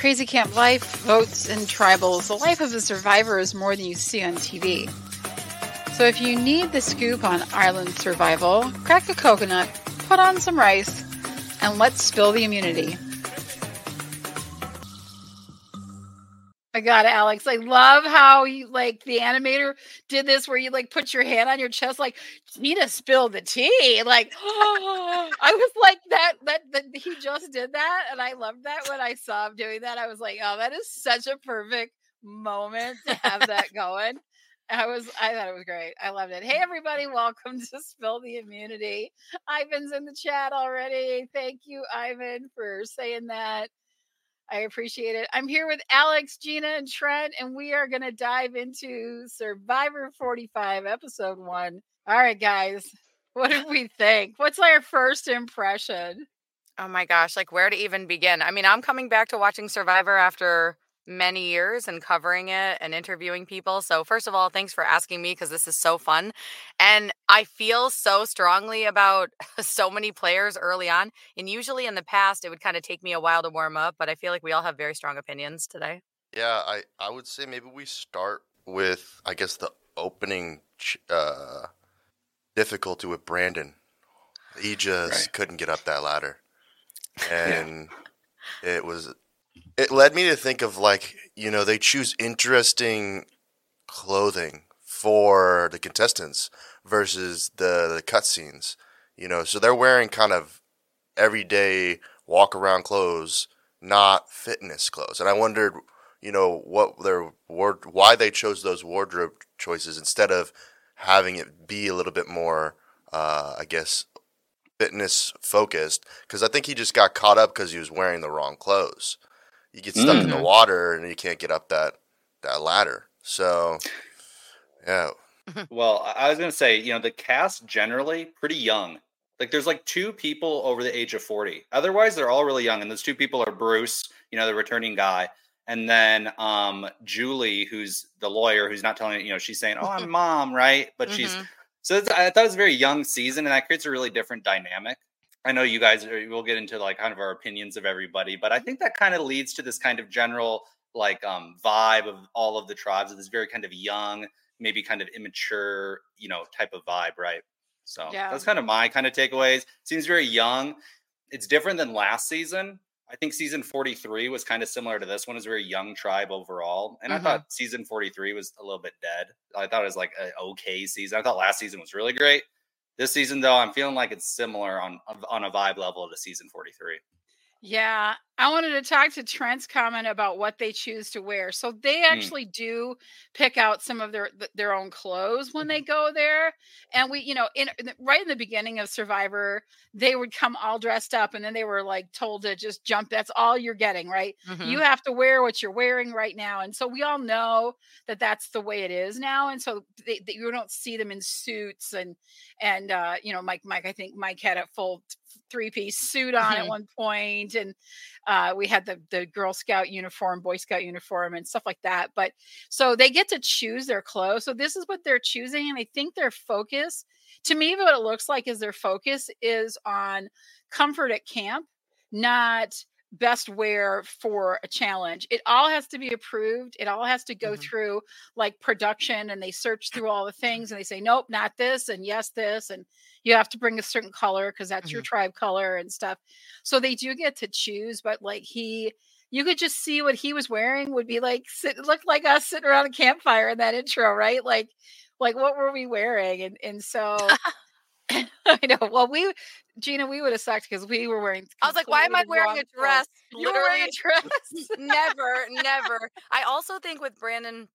Crazy Camp Life, votes, and tribals. The life of a survivor is more than you see on TV. So if you need the scoop on island survival, crack a coconut, put on some rice, and let's spill the immunity. My god, Alex! I love how you like the animator did this, where you like put your hand on your chest, like Nina spilled the tea. Like oh. I was like that, that. That he just did that, and I loved that when I saw him doing that. I was like, oh, that is such a perfect moment to have that going. I was, I thought it was great. I loved it. Hey, everybody, welcome to Spill the ImmuniTEA. Ivan's in the chat already. Thank you, Ivan, for saying that. I appreciate it. I'm here with Alex, Gina, and Trent, and we are going to dive into Survivor 45, episode one. All right, guys, what did we think? What's our first impression? Oh my gosh, like where to even begin? I mean, I'm coming back to watching Survivor after many years and covering it and interviewing people. So, first of all, thanks for asking me because this is so fun. And I feel so strongly about so many players early on. And usually in the past, it would kind of take me a while to warm up, but I feel like we all have very strong opinions today. Yeah, I, I would say maybe we start with, I guess, the opening uh, difficulty with Brandon. He just right. couldn't get up that ladder. And yeah. it was it led me to think of like you know they choose interesting clothing for the contestants versus the the cutscenes. You know, so they're wearing kind of everyday walk around clothes, not fitness clothes. And I wondered, you know, what their why they chose those wardrobe choices instead of having it be a little bit more, uh, I guess, fitness focused. Because I think he just got caught up because he was wearing the wrong clothes you get stuck mm-hmm. in the mm-hmm. water and you can't get up that that ladder. So, yeah. Well, I was gonna say, you know, the cast generally pretty young. Like, there's like two people over the age of forty. Otherwise, they're all really young. And those two people are Bruce, you know, the returning guy, and then um Julie, who's the lawyer, who's not telling you know, she's saying, "Oh, I'm mom," right? But mm-hmm. she's so I thought it was a very young season, and that creates a really different dynamic. I know you guys are, we'll get into like kind of our opinions of everybody, but I think that kind of leads to this kind of general like um vibe of all of the tribes of this very kind of young, maybe kind of immature, you know, type of vibe, right? So yeah. that's kind of my kind of takeaways. Seems very young. It's different than last season. I think season 43 was kind of similar to this one. It's a very young tribe overall. And mm-hmm. I thought season 43 was a little bit dead. I thought it was like an okay season. I thought last season was really great. This season, though, I'm feeling like it's similar on on a vibe level to season 43. Yeah, I wanted to talk to Trent's comment about what they choose to wear. So they mm. actually mm. do pick out some of their their own clothes when they mm-hmm. go there. And we, you know, in right in the beginning of Survivor, they would come all dressed up and then they were like told to just jump. That's all you're getting, right? Mm-hmm. You have to wear what you're wearing right now. And so we all know that that's the way it is now. And so they, they, you don't see them in suits and and uh, you know, Mike Mike I think Mike had a full three piece suit on mm-hmm. at one point and uh, we had the the girl scout uniform boy scout uniform and stuff like that but so they get to choose their clothes so this is what they're choosing and i think their focus to me what it looks like is their focus is on comfort at camp not best wear for a challenge. It all has to be approved. It all has to go mm-hmm. through like production and they search through all the things and they say, nope, not this and yes, this. And you have to bring a certain color because that's mm-hmm. your tribe color and stuff. So they do get to choose, but like he, you could just see what he was wearing would be like, sit, look like us sitting around a campfire in that intro, right? Like, like what were we wearing? And, and so I know. Well, we, Gina, we would have sucked because we were wearing. I was like, why am I wearing a dress? You were wearing a dress. never, never. I also think with Brandon,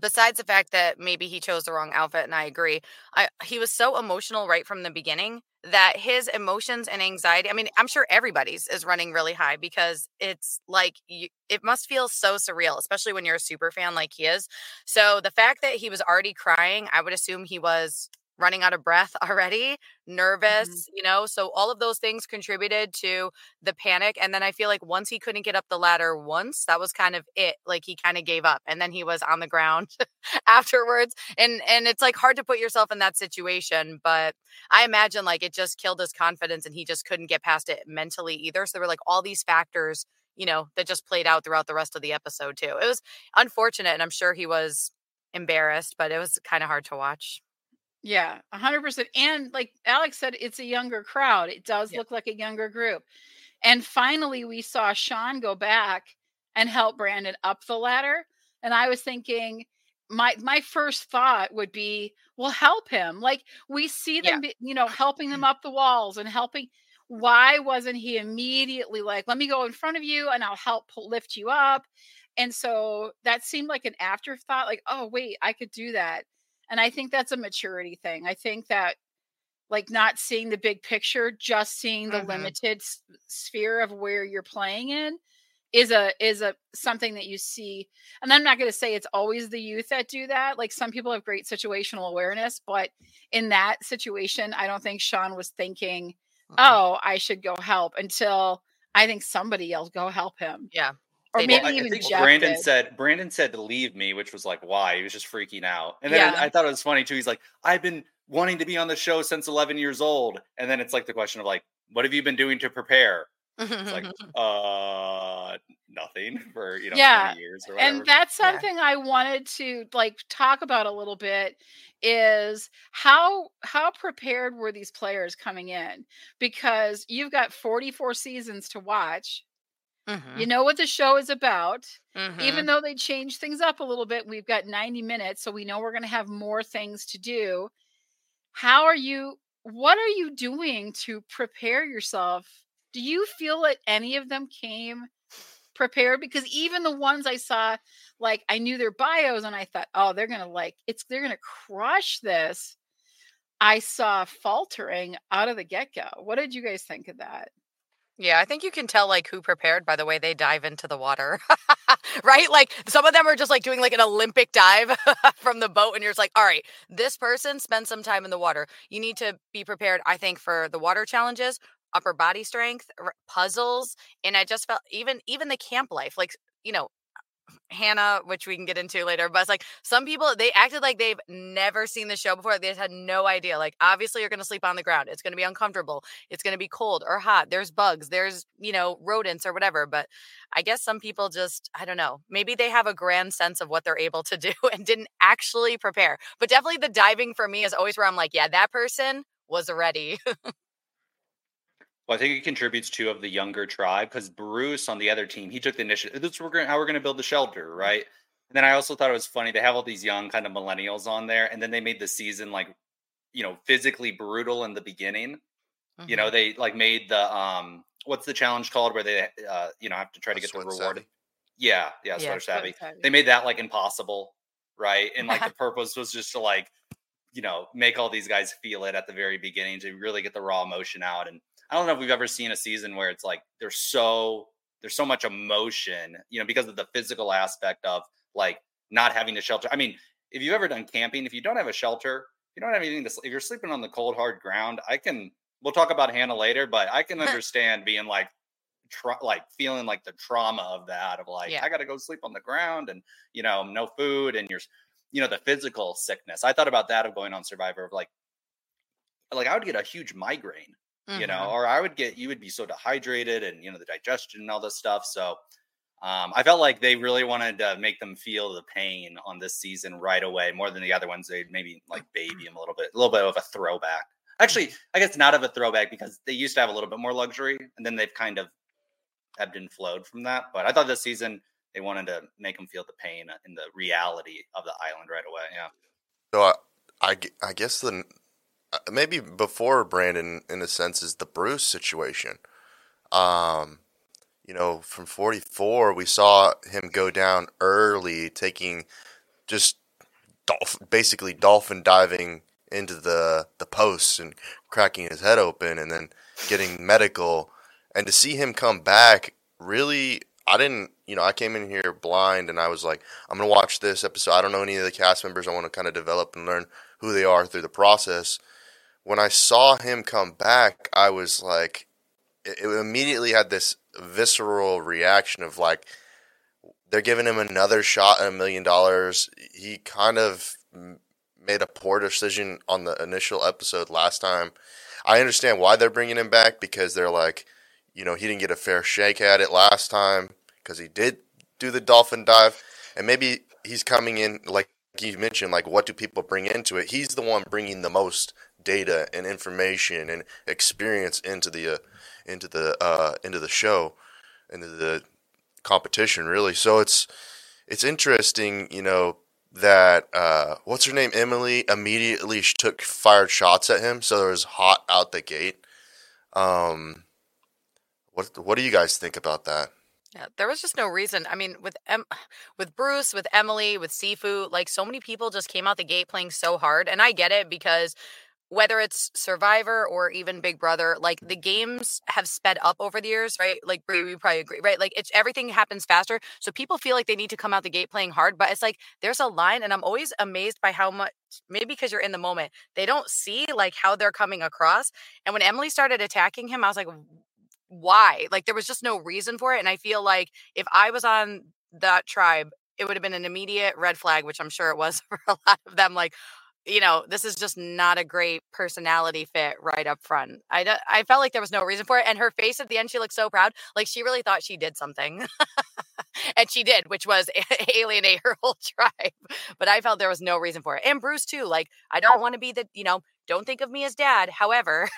besides the fact that maybe he chose the wrong outfit, and I agree, I he was so emotional right from the beginning that his emotions and anxiety. I mean, I'm sure everybody's is running really high because it's like you, it must feel so surreal, especially when you're a super fan like he is. So the fact that he was already crying, I would assume he was running out of breath already, Mm-hmm. nervous, you know? So all of those things contributed to the panic. And then I feel like once he couldn't get up the ladder once, that was kind of it. Like he kind of gave up and then he was on the ground afterwards. And and it's like hard to put yourself in that situation, but I imagine like it just killed his confidence and he just couldn't get past it mentally either. So there were like all these factors, you know, that just played out throughout the rest of the episode too. It was unfortunate and I'm sure he was embarrassed, but it was kind of hard to watch. Yeah, a hundred percent. And like Alex said, it's a younger crowd. It does Yeah. look like a younger group. And finally, we saw Sean go back and help Brandon up the ladder. And I was thinking, my my first thought would be, well, help him. Like we see them, be, you know, helping them mm-hmm. up the walls and helping. Why wasn't he immediately like, let me go in front of you and I'll help pull, lift you up? And so that seemed like an afterthought, like, oh wait, I could do that. And I think that's a maturity thing. I think that like not seeing the big picture, just seeing the Mhm. limited s- sphere of where you're playing in is a is a something that you see. And I'm not going to say it's always the youth that do that. Like some people have great situational awareness, but in that situation, I don't think Sean was thinking, Mhm. "Oh, I should go help," until I think somebody else go help him. Yeah. Or maybe. Well, I, I think Brandon did. said Brandon said to leave me, which was like why he was just freaking out. And then Yeah. I thought it was funny too. He's like, I've been wanting to be on the show since 11 years old, and then it's like the question of like, what have you been doing to prepare? It's like, uh, nothing for you know Yeah, 20 years or whatever. and that's Yeah. something i wanted to like talk about a little bit is how how prepared were these players coming in because you've got 44 seasons to watch Mhm. you know what the show is about. Mhm. even though they changed things up a little bit we've got 90 minutes so we know we're going to have more things to do. How are you what are you doing to prepare yourself? Do you feel that any of them came prepared? Because even the ones i saw like i knew their bios and i thought oh they're going to like it's they're going to crush this. I saw faltering out of the get-go. What did you guys think of that Yeah, I think you can tell like who prepared by the way they dive into the water. right? Like some of them are just like doing like an Olympic dive from the boat and you're just like, "All right, this person spent some time in the water. You need to be prepared I think for the water challenges, upper body strength, r- puzzles, and I just felt even even the camp life like, you know, Hannah, which we can get into later, but it's like some people they acted like they've never seen the show before. They just had no idea. Like, obviously, you're going to sleep on the ground. It's going to be uncomfortable. It's going to be cold or hot. There's bugs. There's you know rodents or whatever. But I guess some people just I don't know. Maybe they have a grand sense of what they're able to do and didn't actually prepare. But definitely the diving for me is always where I'm like, yeah, that person was ready. Well, I think it contributes to of the younger tribe because Bruce on the other team, he took the initiative. This is we're gonna, how we're going to build the shelter, right? And then I also thought it was funny. They have all these young kind of millennials on there, and then they made the season like, you know, physically brutal in the beginning. You Mm-hmm. know, they like made the um, what's the challenge called where they, uh, you know, have to try to get the reward. Savvy? Yeah, yeah, Yeah, sweat or savvy. Savvy. They made that like impossible, right? And like the purpose was just to like, you know, make all these guys feel it at the very beginning to really get the raw emotion out. And I don't know if we've ever seen a season where it's like there's so there's so much emotion, you know, because of the physical aspect of like not having a shelter. I mean, if you've ever done camping, if you don't have a shelter, you don't have anything to, if you're sleeping on the cold hard ground, I can. We'll talk about Hannah later, but I can understand being like, tra- like feeling like the trauma of that, of like Yeah. I got to go sleep on the ground and you know no food and you're, you know, the physical sickness. I thought about that of going on Survivor of like, like I would get a huge migraine you know, or I would get you would be so dehydrated and you know the digestion and all this stuff. So um, I felt like they really wanted to make them feel the pain on this season right away, more than the other ones. They'd maybe like baby them a little bit, a little bit of a throwback. Actually, I guess not of a throwback because they used to have a little bit more luxury, and then they've kind of ebbed and flowed from that. But I thought this season they wanted to make them feel the pain and the reality of the island right away. Yeah. So I, I, I guess the maybe before Brandon, in a sense, is the Bruce situation. Um, you know, from 44, we saw him go down early, taking just dolphin, basically dolphin diving into the the posts and cracking his head open, and then getting medical. And to see him come back, really, I didn't. You know, I came in here blind, and I was like, I'm gonna watch this episode. I don't know any of the cast members. I want to kind of develop and learn who they are through the process. When I saw him come back, I was like, it, immediately had this visceral reaction of like, they're giving him another shot at a million dollars. He kind of made a poor decision on the initial episode last time. I understand why they're bringing him back because they're like, you know, he didn't get a fair shake at it last time because he did do the dolphin dive, and maybe he's coming in like you mentioned, like what do people bring into it? He's the one bringing the most data and information and experience into the uh, into the uh, into the show, into the competition, really. So it's it's interesting, you know, that uh, what's her name, Emily, immediately took fired shots at him, so it was hot out the gate. Um, what what do you guys think about that? Yeah, there was just no reason. I mean, with em- with Bruce, with Emily, with Sifu, like so many people just came out the gate playing so hard, and I get it because whether it's Survivor or even Big Brother, like the games have sped up over the years, right? Like we probably agree, right? Like it's everything happens faster, so people feel like they need to come out the gate playing hard. But it's like there's a line, and I'm always amazed by how much. Maybe because you're in the moment, they don't see like how they're coming across. And when Emily started attacking him, I was like, why? Like there was just no reason for it. And I feel like if I was on that tribe, it would have been an immediate red flag, which I'm sure it was for a lot of them. Like, you know, this is just not a great personality fit right up front. I, I felt like there was no reason for it. And her face at the end, she looked so proud. Like she really thought she did something. and she did, which was alienate her whole tribe. But I felt there was no reason for it. And Bruce, too. Like, I don't want to be the, you know, don't think of me as dad. However,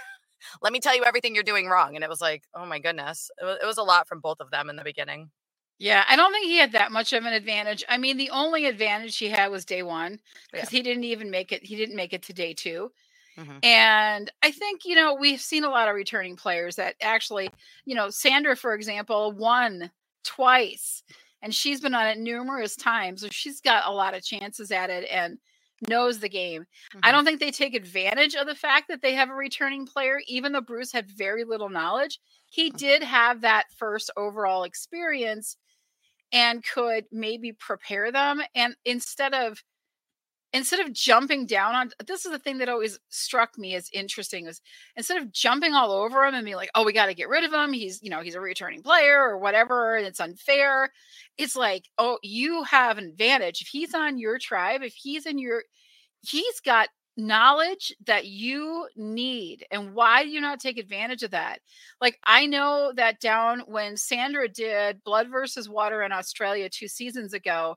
let me tell you everything you're doing wrong. And it was like, oh my goodness. It was, it was a lot from both of them in the beginning. Yeah, I don't think he had that much of an advantage. I mean, the only advantage he had was day one because yeah. he didn't even make it. He didn't make it to day 2 mm-hmm. And I think, you know, we've seen a lot of returning players that actually, you know, Sandra, for example, won twice and she's been on it numerous times. So she's got a lot of chances at it and knows the game. Mm-hmm. I don't think they take advantage of the fact that they have a returning player, even though Bruce had very little knowledge. He mm. did have that first overall experience and could maybe prepare them and instead of instead of jumping down on this is the thing that always struck me as interesting is instead of jumping all over him and being like oh we got to get rid of him. He's you know he's a returning player or whatever and it's unfair. It's like oh you have an advantage. If he's on your tribe if he's in your he's got knowledge that you need and why do you not take advantage of that? Like i know that down when sandra did blood versus water in australia two seasons ago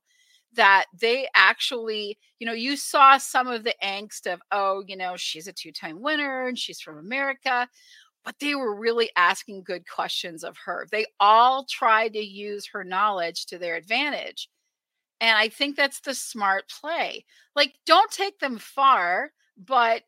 that they actually you know you saw some of the angst of oh you know she's a two-time winner and she's from america but they were really asking good questions of her they all tried to use her knowledge to their advantage and I think that's the smart play. Like, don't take them far, but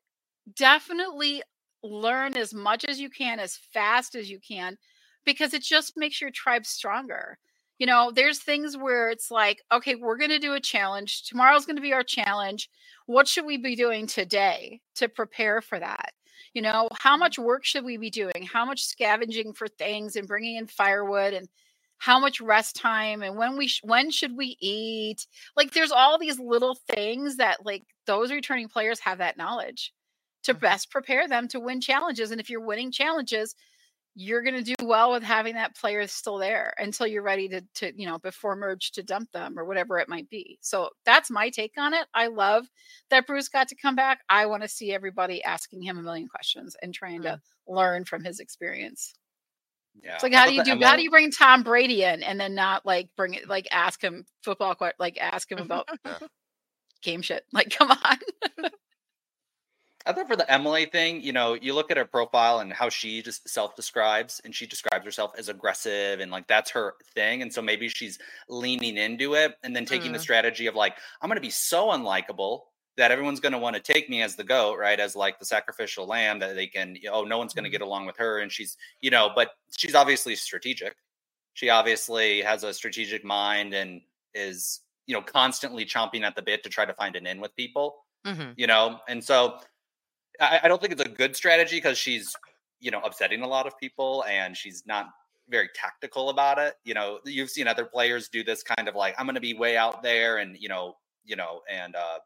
definitely learn as much as you can, as fast as you can, because it just makes your tribe stronger. You know, there's things where it's like, okay, we're going to do a challenge. Tomorrow's going to be our challenge. What should we be doing today to prepare for that? You know, how mm-hmm. much work should we be doing? How much scavenging for things and bringing in firewood and how much rest time and when we sh- when should we eat like there's all these little things that like those returning players have that knowledge to mm-hmm. best prepare them to win challenges and if you're winning challenges you're going to do well with having that player still there until you're ready to to you know before merge to dump them or whatever it might be so that's my take on it i love that bruce got to come back i want to see everybody asking him a million questions and trying mm-hmm. to learn from his experience yeah. It's like how do you do how do you bring Tom Brady in and then not like bring it like ask him football like ask him about game shit. Like come on. I thought for the Emily thing, you know, you look at her profile and how she just self describes, and she describes herself as aggressive, and like that's her thing. And so maybe she's leaning into it and then taking mm. the strategy of like, I'm going to be so unlikable that everyone's going to want to take me as the goat, right? As like the sacrificial lamb that they can, oh, no one's going to get mm-hmm. along with her. And she's, you know, but she's obviously strategic. She obviously has a strategic mind and is, you know, constantly chomping at the bit to try to find an in with people, mm-hmm. you know? And so I, I don't think it's a good strategy because she's, you know, upsetting a lot of people and she's not very tactical about it. You know, you've seen other players do this kind of like, I'm going to be way out there and, you know, you know, and, uh,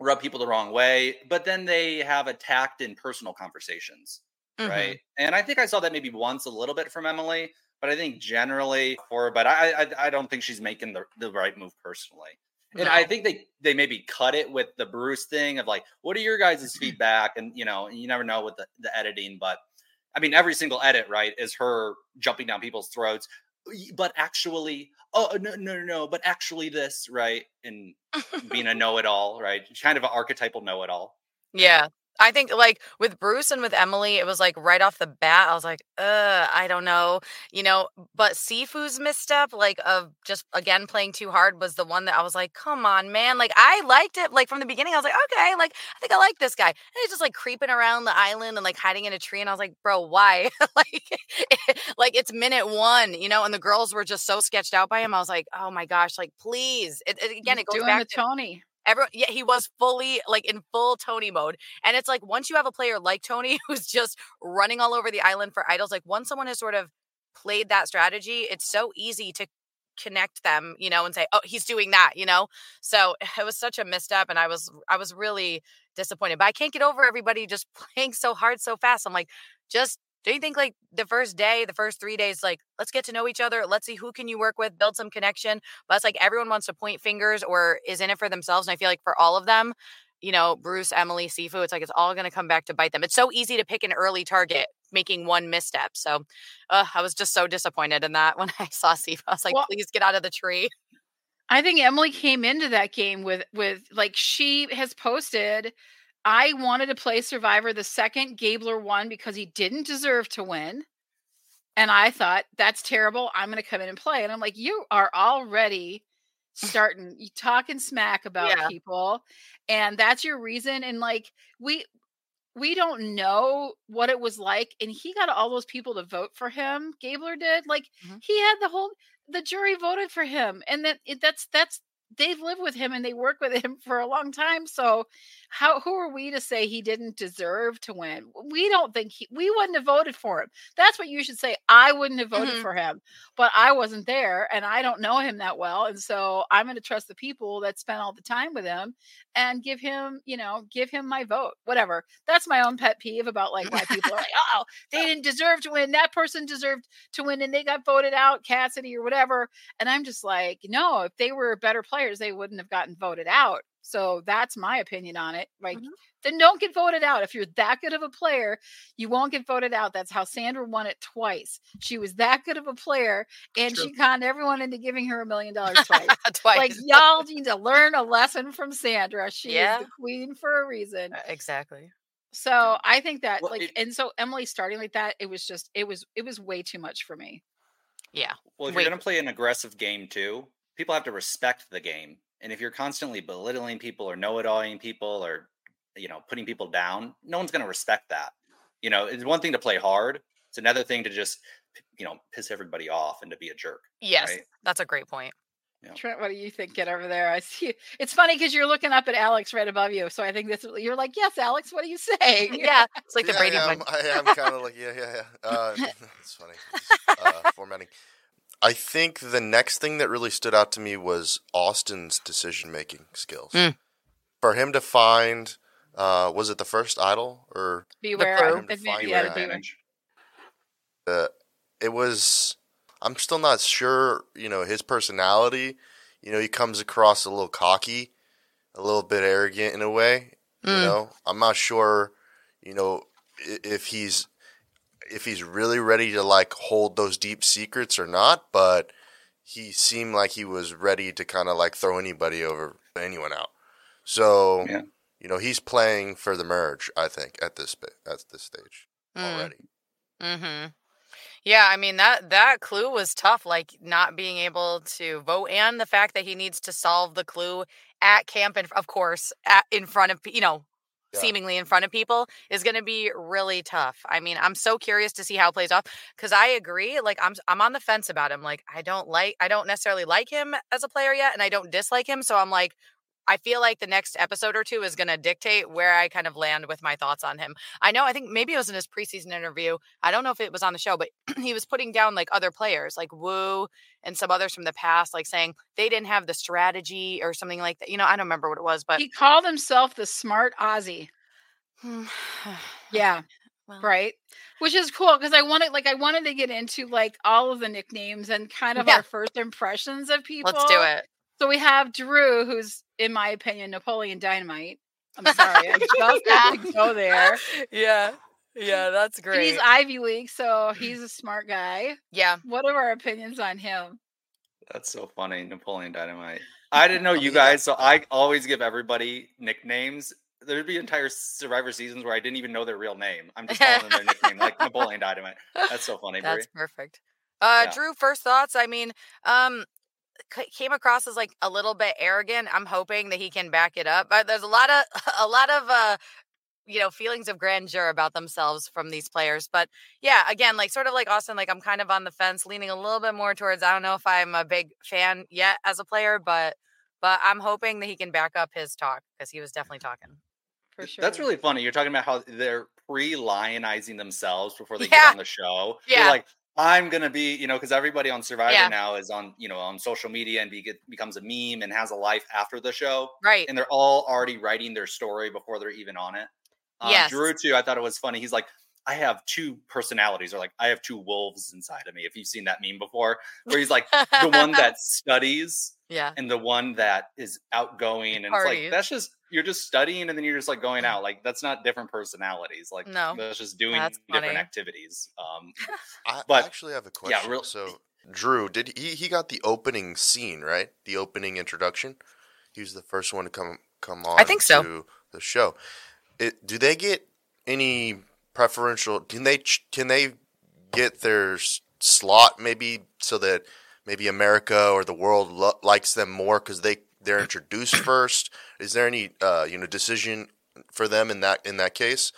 rub people the wrong way, but then they have attacked in personal conversations, Mhm. right? And I think I saw that maybe once a little bit from Emily, but I think generally for but I I, I don't think she's making the, the right move personally. And I think they they maybe cut it with the Bruce thing of like, what are your guys' mm-hmm. feedback? And you know, you never know with the, the editing, but I mean, every single edit, right, is her jumping down people's throats. But actually, oh uh, no, no, no, no, but actually this, right? And being a know-it-all, right? Kind of an archetypal know-it-all. Yeah. I think like with Bruce and with Emily, it was like right off the bat, I was like, uh, I don't know. You know, but Sifu's misstep, like of just again playing too hard was the one that I was like, come on, man. Like I liked it. Like from the beginning, I was like, okay, like I think I like this guy. And he's just like creeping around the island and like hiding in a tree. And I was like, bro, why? like, like it's minute one, you know, and the girls were just so sketched out by him. I was like, oh my gosh, like please. It, it- again, it goes doing back to Tony. Everyone, yeah, he was fully like in full Tony mode. And it's like once you have a player like Tony who's just running all over the island for idols, like once someone has sort of played that strategy, it's so easy to connect them, you know, and say, "Oh, he's doing that," you know. So it was such a misstep, and I was I was really disappointed. But I can't get over everybody just playing so hard so fast. I'm like, just don't you think like the first day, the first three days, like let's get to know each other, let's see who can you work with, build some connection. But it's like everyone wants to point fingers or is in it for themselves, and I feel like for all of them. You know, Bruce, Emily, Sifu, it's like it's all going to come back to bite them. It's so easy to pick an early target, making one misstep. So uh, I was just so disappointed in that when I saw Sifu. I was like, Well- please get out of the tree. I think Emily came into that game with with like she has posted I wanted to play Survivor the second Gabler won because he didn't deserve to win. And I thought that's terrible. I'm going to come in and play. And I'm like, you are already starting you talking smack about Yeah. people and that's your reason and like we we don't know what it was like and he got all those people to vote for him gabler did like Mhm. he had the whole the jury voted for him and that it, that's that's they've lived with him and they work with him for a long time so how who are we to say he didn't deserve to win? We don't think he we wouldn't have voted for him. That's what you should say i wouldn't have voted Mhm. for him but i wasn't there and i don't know him that well and so i'm going to trust the people that spent all the time with him and give him you know give him my vote whatever. That's my own pet peeve about like why people are like oh they didn't deserve to win. That person deserved to win and they got voted out cassidy or whatever and i'm just like no if they were better players they wouldn't have gotten voted out so that's my opinion on it like Mhm. then don't get voted out if you're that good of a player you won't get voted out that's how sandra won it twice she was that good of a player and True. she conned everyone into giving her a million dollars twice Twice. like y'all need to learn a lesson from Sandra. She Yeah. is the queen for a reason. Uh, exactly. So I think that Well, like it- and so Emily starting like that, it was just it was it was way too much for me. Yeah. Well, if Wait. you're going to play an aggressive game too, people have to respect the game. And if you're constantly belittling people or know-it-alling people or you know putting people down, no one's going to respect that. You know, it's one thing to play hard. It's another thing to just you know piss everybody off and to be a jerk. Yes. Right. That's a great point. Trent, what are you thinking over there? I see. It's funny because you're looking up at Alex right above you. So I think this you're like, yes, Alex, what are you saying? Yeah. It's like the yeah, Brady yeah, I'm, I am kind of like yeah, yeah, yeah. Uh, it's funny. Uh, formatting. I think the next thing that really stood out to me was Austin's decision making skills. Mm. For him to find, uh, was it the first idol or Beware. crew. I- Him to find yeah, that. beware. advantage. It was. I'm still not sure. You know his personality. You know he comes across a little cocky, a little bit arrogant in a way. You Mm. know I'm not sure. You know if he's if he's really ready to like hold those deep secrets or not, but he seemed like he was ready to kind of like throw anybody over anyone out. So, Yeah. you know, he's playing for the merge, I think, at this at this stage Mm. already. Mm-hmm. Yeah, I mean that that clue was tough, like not being able to vote, and the fact that he needs to solve the clue at camp, and of course, at in front of you know, Yeah. seemingly in front of people, is going to be really tough. I mean, I'm so curious to see how it plays off because I agree. Like I'm I'm on the fence about him. Like I don't like I don't necessarily like him as a player yet, and I don't dislike him. So I'm like I feel like the next episode or two is going to dictate where I kind of land with my thoughts on him. I know, I think maybe it was in his preseason interview. I don't know if it was on the show, but he was putting down like other players, like Woo and some others from the past, like saying they didn't have the strategy or something like that. You know, I don't remember what it was, but he called himself the smart Aussie. Hmm, yeah. Well. Right. Which is cool because I wanted like I wanted to get into like all of the nicknames and kind of yeah. our first impressions of people. Let's do it. So we have Drew, who's in my opinion Napoleon Dynamite. I'm sorry, I just had to go there. Yeah. Yeah, that's great. And he's Ivy League, so he's a smart guy. Yeah. What are our opinions on him? That's so funny, Napoleon Dynamite. I didn't know you guys, so I always give everybody nicknames there'd be entire Survivor seasons where I didn't even know their real name. I'm just calling them their nickname, like Napoleon Dynamite. That's so funny. That's Bri. perfect. Uh, yeah. Drew, first thoughts. I mean, um, came across as like a little bit arrogant. I'm hoping that he can back it up. But there's a lot of a lot of uh, you know, feelings of grandeur about themselves from these players. But yeah, again, like sort of like Austin, like I'm kind of on the fence, leaning a little bit more towards. I don't know if I'm a big fan yet as a player, but but I'm hoping that he can back up his talk because he was definitely talking for sure. That's really funny. You're talking about how they're pre-lionizing themselves before they yeah. get on the show. Yeah. They're like, I'm gonna be, you know, because everybody on Survivor yeah. now is on, you know, on social media and be, becomes a meme and has a life after the show. Right. And they're all already writing their story before they're even on it. Um, yes. Drew too. I thought it was funny. He's like, I have two personalities, or like I have two wolves inside of me. If you've seen that meme before, where he's like the one that studies, yeah, and the one that is outgoing, and it's like that's just you're just studying and then you're just like going out. Like that's not different personalities. Like no, that's just doing that's different activities. Um, I, but I actually have a question. Yeah, real- so Drew, did he he got the opening scene right? The opening introduction. He was the first one to come come on. I think so. The show. It, do they get any preferential? Can they can they get their slot maybe so that maybe America or the world lo- likes them more because they they're introduced first? Is there any uh, you know decision for them in that in that case?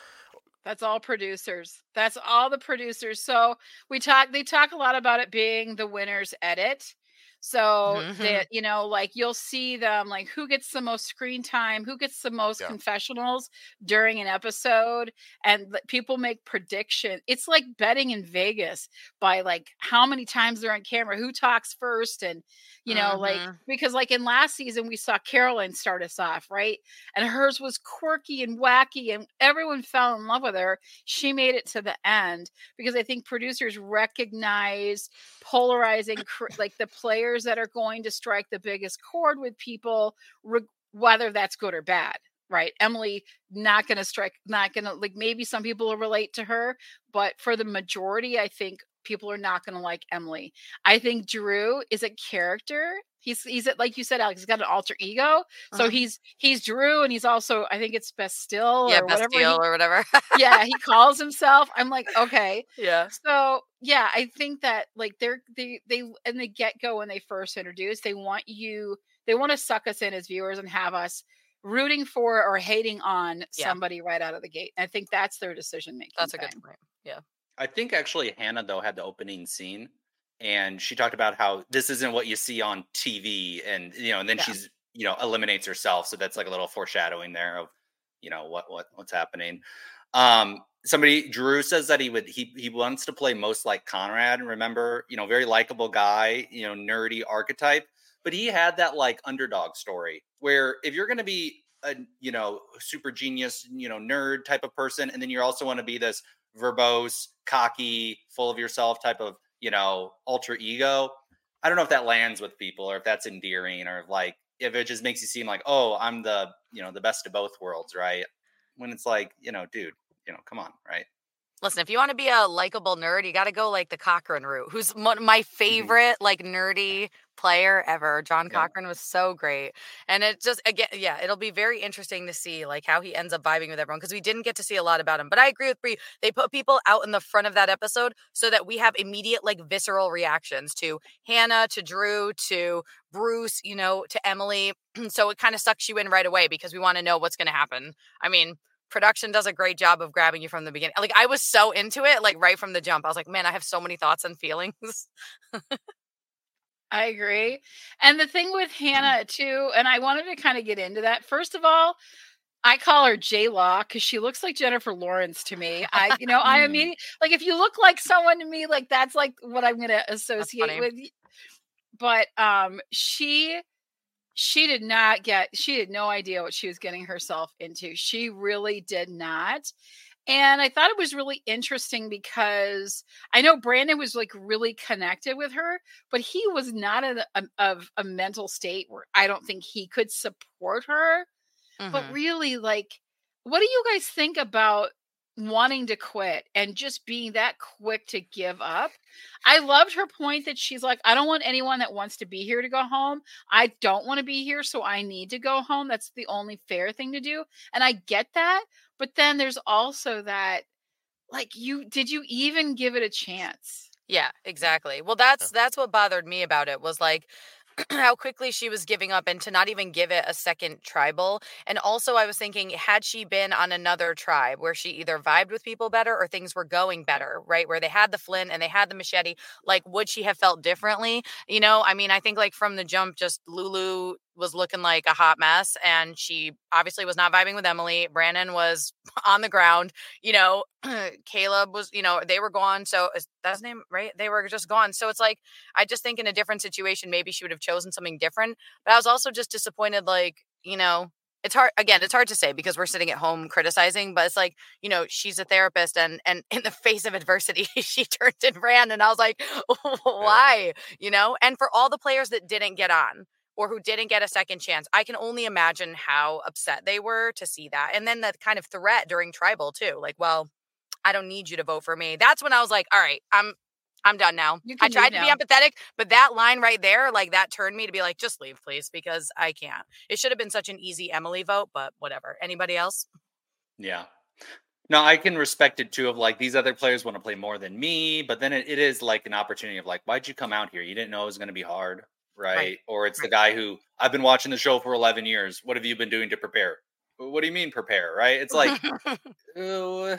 That's all producers. That's all the producers. So we talk. They talk a lot about it being the winner's edit. So mm-hmm. that you know, like you'll see them like who gets the most screen time, who gets the most yeah. confessionals during an episode, and people make prediction. It's like betting in Vegas by like how many times they're on camera, who talks first, and you know, mm-hmm. like because like in last season we saw Caroline start us off, right? And hers was quirky and wacky, and everyone fell in love with her. She made it to the end because I think producers recognize polarizing like the players players that are going to strike the biggest chord with people, re- whether that's good or bad right emily not going to strike not going to like maybe some people will relate to her but for the majority i think people are not going to like emily. I think drew is a character. He's he's like you said alex he's got an alter ego uh-huh. so he's he's drew and he's also i think it's Bastille yeah or Bastille whatever he, or whatever. Yeah he calls himself. I'm like okay. Yeah. So yeah i think that like they're they they in the get-go when they first introduce they want you they want to suck us in as viewers and have us rooting for or hating on yeah. somebody right out of the gate i think that's their decision making that's a good point. Yeah i think actually hannah though had the opening scene and she talked about how this isn't what you see on TV, and you know, and then yeah. she's you know eliminates herself, so that's like a little foreshadowing there of you know what what what's happening. Um, somebody Drew says that he would he he wants to play most like Conrad. Remember, you know, very likable guy, you know, nerdy archetype, but he had that like underdog story where if you're going to be a you know super genius, you know, nerd type of person, and then you also want to be this verbose, cocky, full of yourself type of you know, alter ego. I don't know if that lands with people or if that's endearing or like if it just makes you seem like, oh, I'm the, you know, the best of both worlds, right? When it's like, you know, dude, you know, come on, right? Listen, if you want to be a likable nerd, you got to go like the Cochran route, who's my mm-hmm. favorite, like nerdy player ever. John yeah. Cochran was so great. And it just, again, yeah, it'll be very interesting to see like how he ends up vibing with everyone because we didn't get to see a lot about him. But I agree with Bri. They put people out in the front of that episode so that we have immediate, like, visceral reactions to Hannah, to Drew, to Bruce, you know, to Emily. so it kind of sucks you in right away because we want to know what's going to happen. I mean, production does a great job of grabbing you from the beginning. Like I was so into it, like right from the jump. I was like, man, I have so many thoughts and feelings. I agree. And the thing with Hannah too, and I wanted to kind of get into that. First of all, I call her J Law because she looks like Jennifer Lawrence to me. I, you know, I Mm. mean, like if you look like someone to me, like that's like what I'm going to associate with. But um, she, she did not get. She had no idea what she was getting herself into. She really did not. And I thought it was really interesting because I know Brandon was like really connected with her, but he was not in a, of a mental state where I don't think he could support her but Mhm. really like what do you guys think about wanting to quit and just being that quick to give up. I loved her point that she's like i don't want anyone that wants to be here to go home. I don't want to be here so i need to go home. That's the only fair thing to do. And i get that but then there's also that like you did you even give it a chance? Yeah, mm. exactly. Well, that's that's what bothered me about it was like how quickly she was giving up and to not even give it a second tribal. And also I was thinking had she been on another tribe where she either vibed with people better or things were going better, right? Where they had the flint and they had the machete, like would she have felt differently? You know, I mean, I think like from the jump just Lulu was looking like a hot mess and she obviously was not vibing with Emily. Brandon was on the ground you know, Kaleb was, you know, they were gone. So that's name, right? They were just gone. So it's like, I just think in a different situation, maybe she would have chosen something different. But I was also just disappointed, like, you know, it's hard again, it's hard to say because we're sitting at home criticizing, but it's like, you know, she's a therapist and and in the face of adversity, she turned and ran. And I was like, why? You know, and for all the players that didn't get on or who didn't get a second chance. I can only imagine how upset they were to see that. And then the kind of threat during tribal too. Like, well, I don't need you to vote for me. That's when I was like, all right, I'm I'm done now. I tried to now. be empathetic, but that line right there, like that turned me to be like, just leave, please, because I can't. It should have been such an easy Emily vote, but whatever. Anybody else? Yeah. No, I can respect it too. Of like these other players want to play more than me, but then it, it is like an opportunity of like, why'd you come out here? You didn't know it was going to be hard, right? Or it's the guy who I've been watching the show for eleven years. What have you been doing to prepare? What do you mean prepare? Right? It's like, uh,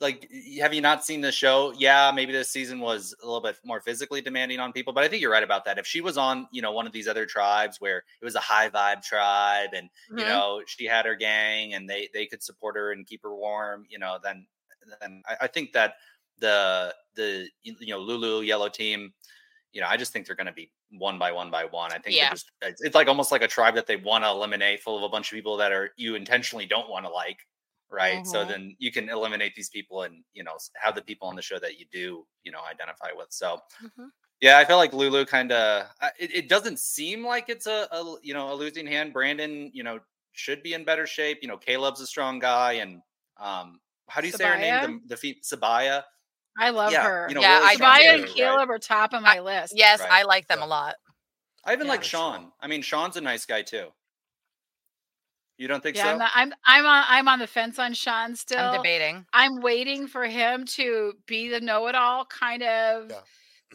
like have you not seen the show? Yeah, maybe this season was a little bit more physically demanding on people, but I think you're right about that. If she was on, you know, one of these other tribes where it was a high vibe tribe and you Mhm. know she had her gang and they they could support her and keep her warm you know then then i, I think that the the you know lulu yellow team you know i just think they're going to be one by one by one i think Yeah. just it's, it's like almost like a tribe that they want to eliminate full of a bunch of people that are you intentionally don't want to like right so Mhm. then you can eliminate these people and you know have the people on the show that you do you know identify with so Mhm. yeah, I feel like Lulu kind of. It, it doesn't seem like it's a, a you know a losing hand. Brandon, you know, should be in better shape. You know, Kaleb's a strong guy, and um, how do you say her name? The, the feet Sabiyah. I love Yeah, her you know, Yeah, really I- strong Sabiyah too, and right? kaleb are top of my list yes, Right. I like them Yeah. a lot. I even Yeah. like Sean. sure. I mean, Sean's a nice guy too. You don't think yeah so? I'm, not, I'm i'm on i'm on the fence on sean still I'm debating. I'm waiting for him to be the know-it-all kind of Yeah.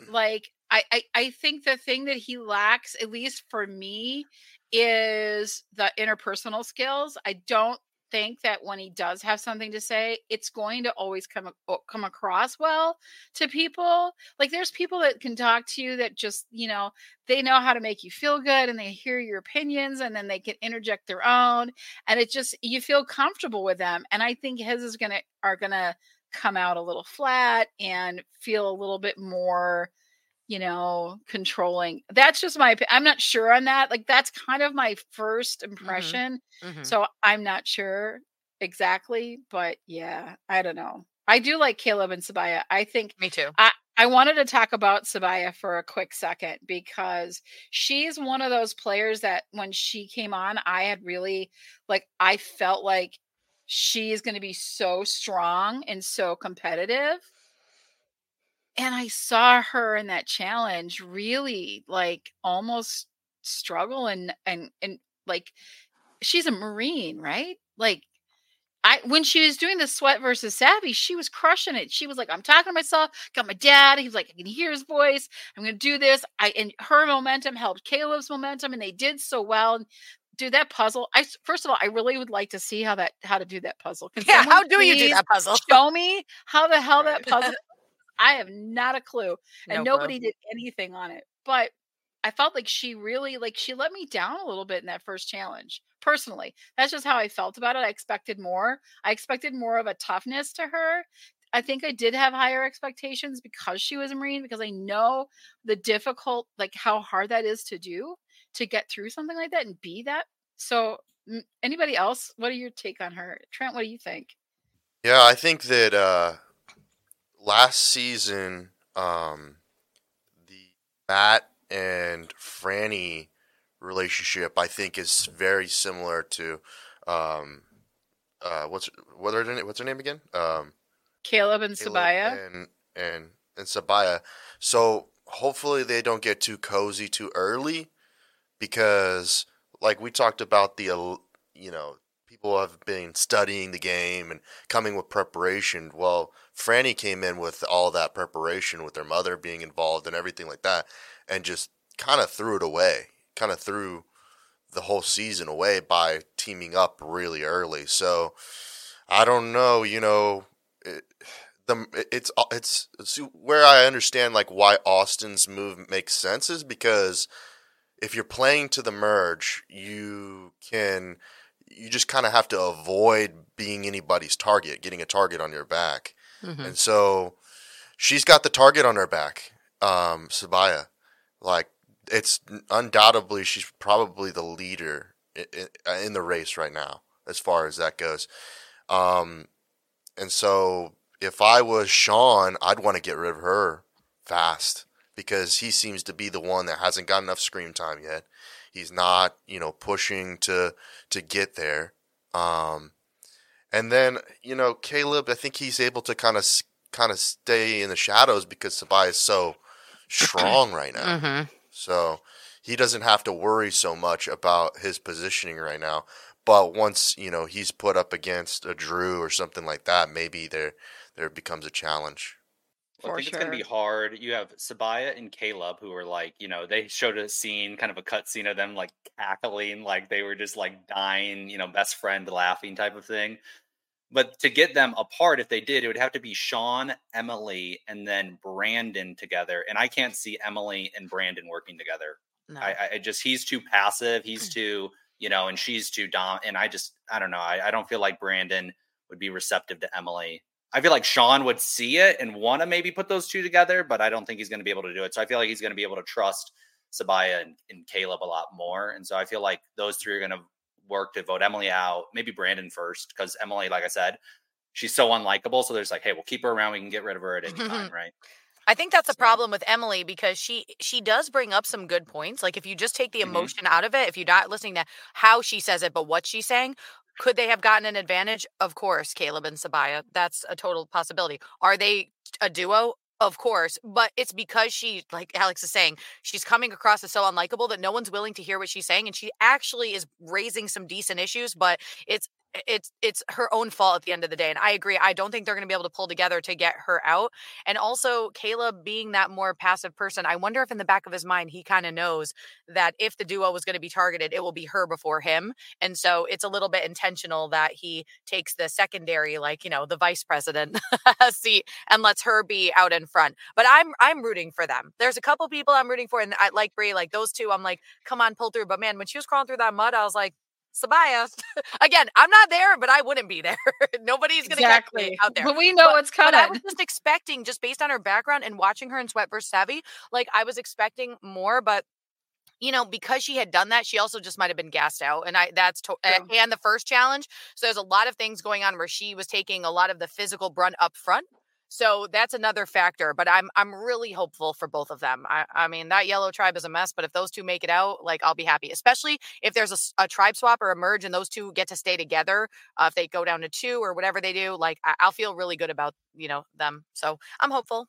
like I, I I think the thing that he lacks, at least for me, is the interpersonal skills. I don't think that when he does have something to say, it's going to always come come across well to people. Like there's people that can talk to you that just, you know, they know how to make you feel good and they hear your opinions and then they can interject their own and it just you feel comfortable with them. And I think his is going to are going to come out a little flat and feel a little bit more you know controlling that's just my i'm not sure on that like that's kind of my first impression Mhm. so i'm not sure exactly but yeah i don't know i do like kaleb and sabiyah i think Me too. I wanted to talk about Sabiyah for a quick second because she's one of those players that when she came on, I had really like I felt like she is going to be so strong and so competitive. And I saw her in that challenge really like almost struggle and and and like she's a marine, right? Like I when she was doing the sweat versus savvy, she was crushing it. She was like, I'm talking to myself, got my dad. He was like, I can hear his voice. I'm gonna do this. I and her momentum helped Kaleb's momentum, and they did so well. And do that puzzle. I first of all, I really would like to see how that how to do that puzzle. Can Yeah, how do you do that puzzle? Show me how the hell that puzzle. I have not a clue, and No nobody did anything on it. But I felt like she really like she let me down a little bit in that first challenge. Personally, that's just how I felt about it. I expected more. I expected more of a toughness to her. I think I did have higher expectations because she was a Marine because I know the difficult like how hard that is to do to get through something like that and be that. So anybody else, what are your take on her? Trent, what do you think? Yeah, I think that uh last season um the Matt and Frannie relationship I think is very similar to um uh what's what are their, what's her name again? Um Kaleb and Kaleb Sabiyah and and and Sabiyah. So hopefully they don't get too cozy too early because like we talked about the you know people have been studying the game and coming with preparation. Well, Frannie came in with all that preparation with their mother being involved and everything like that and just kind of threw it away. Kind of threw the whole season away by teaming up really early. So I don't know, you know, it, the it's uh, it's it's where I understand like why Austin's move makes sense is because if you're playing to the merge, you can you just kind of have to avoid being anybody's target, getting a target on your back. Mm-hmm. And so she's got the target on her back, um, Sabiyah. Like it's undoubtedly she's probably the leader in, in, the race right now as far as that goes. Um, and so if I was Sean, I'd want to get rid of her fast because he seems to be the one that hasn't got enough screen time yet. He's not, you know, pushing to to get there. Um, and then, you know, Kaleb, I think he's able to kind of kind of stay in the shadows because Sabiyah is so strong right now. Mm-hmm. So he doesn't have to worry so much about his positioning right now. But once you know he's put up against a Drew or something like that, maybe there there becomes a challenge. Well, I think sure. it's going to be hard. You have Sabiyah and Kaleb, who are like, you know, they showed a scene, kind of a cut scene of them like cackling, like they were just like dying, you know, best friend laughing type of thing. But to get them apart, if they did, it would have to be Sean, Emily, and then Brandon together. And I can't see Emily and Brandon working together. No. I, I just he's too passive. He's mm. too, you know, and she's too dom. And I just I don't know. I, I don't feel like Brandon would be receptive to Emily. I feel like Sean would see it and want to maybe put those two together, but I don't think he's going to be able to do it. So I feel like he's going to be able to trust Sabiyah and, and Kaleb a lot more. And so I feel like those three are going to work to vote Emily out, maybe Brandon first, because Emily, like I said, she's so unlikable. So there's like, hey, we'll keep her around. We can get rid of her at any time, right? I think that's a problem with Emily because she she does bring up some good points. Like if you just take the mm-hmm. emotion mm-hmm. out of it, if you're not listening to how she says it, but what she's saying, could they have gotten an advantage? Of course, Kaleb and Sabiyah. That's a total possibility. Are they a duo? Of course, but it's because she, like Alex is saying, she's coming across as so unlikable that no one's willing to hear what she's saying, and she actually is raising some decent issues. But it's it's it's her own fault at the end of the day and i agree i don't think they're going to be able to pull together to get her out and also kaleb being that more passive person i wonder if in the back of his mind he kind of knows that if the duo was going to be targeted it will be her before him and so it's a little bit intentional that he takes the secondary like you know the vice president seat and lets her be out in front but i'm i'm rooting for them. There's a couple people i'm rooting for and i like bri like those two i'm like come on pull through but man when she was crawling through that mud i was like Sabiyah. Again, I'm not there, but I wouldn't be there. Nobody's going to exactly. catch me out there. But we know but, what's coming. But I was just expecting, just based on her background and watching her in Sweat vs. Savvy, like I was expecting more, but you know, because she had done that, she also just might have been gassed out. And I that's to- and the first challenge. So there's a lot of things going on where she was taking a lot of the physical brunt up front so that's another factor, but I'm I'm really hopeful for both of them. I, I mean that yellow tribe is a mess, but if those two make it out, like I'll be happy. Especially if there's a, a tribe swap or a merge and those two get to stay together. Uh, if they go down to two or whatever they do, like I, will feel really good about you know them. So I'm hopeful.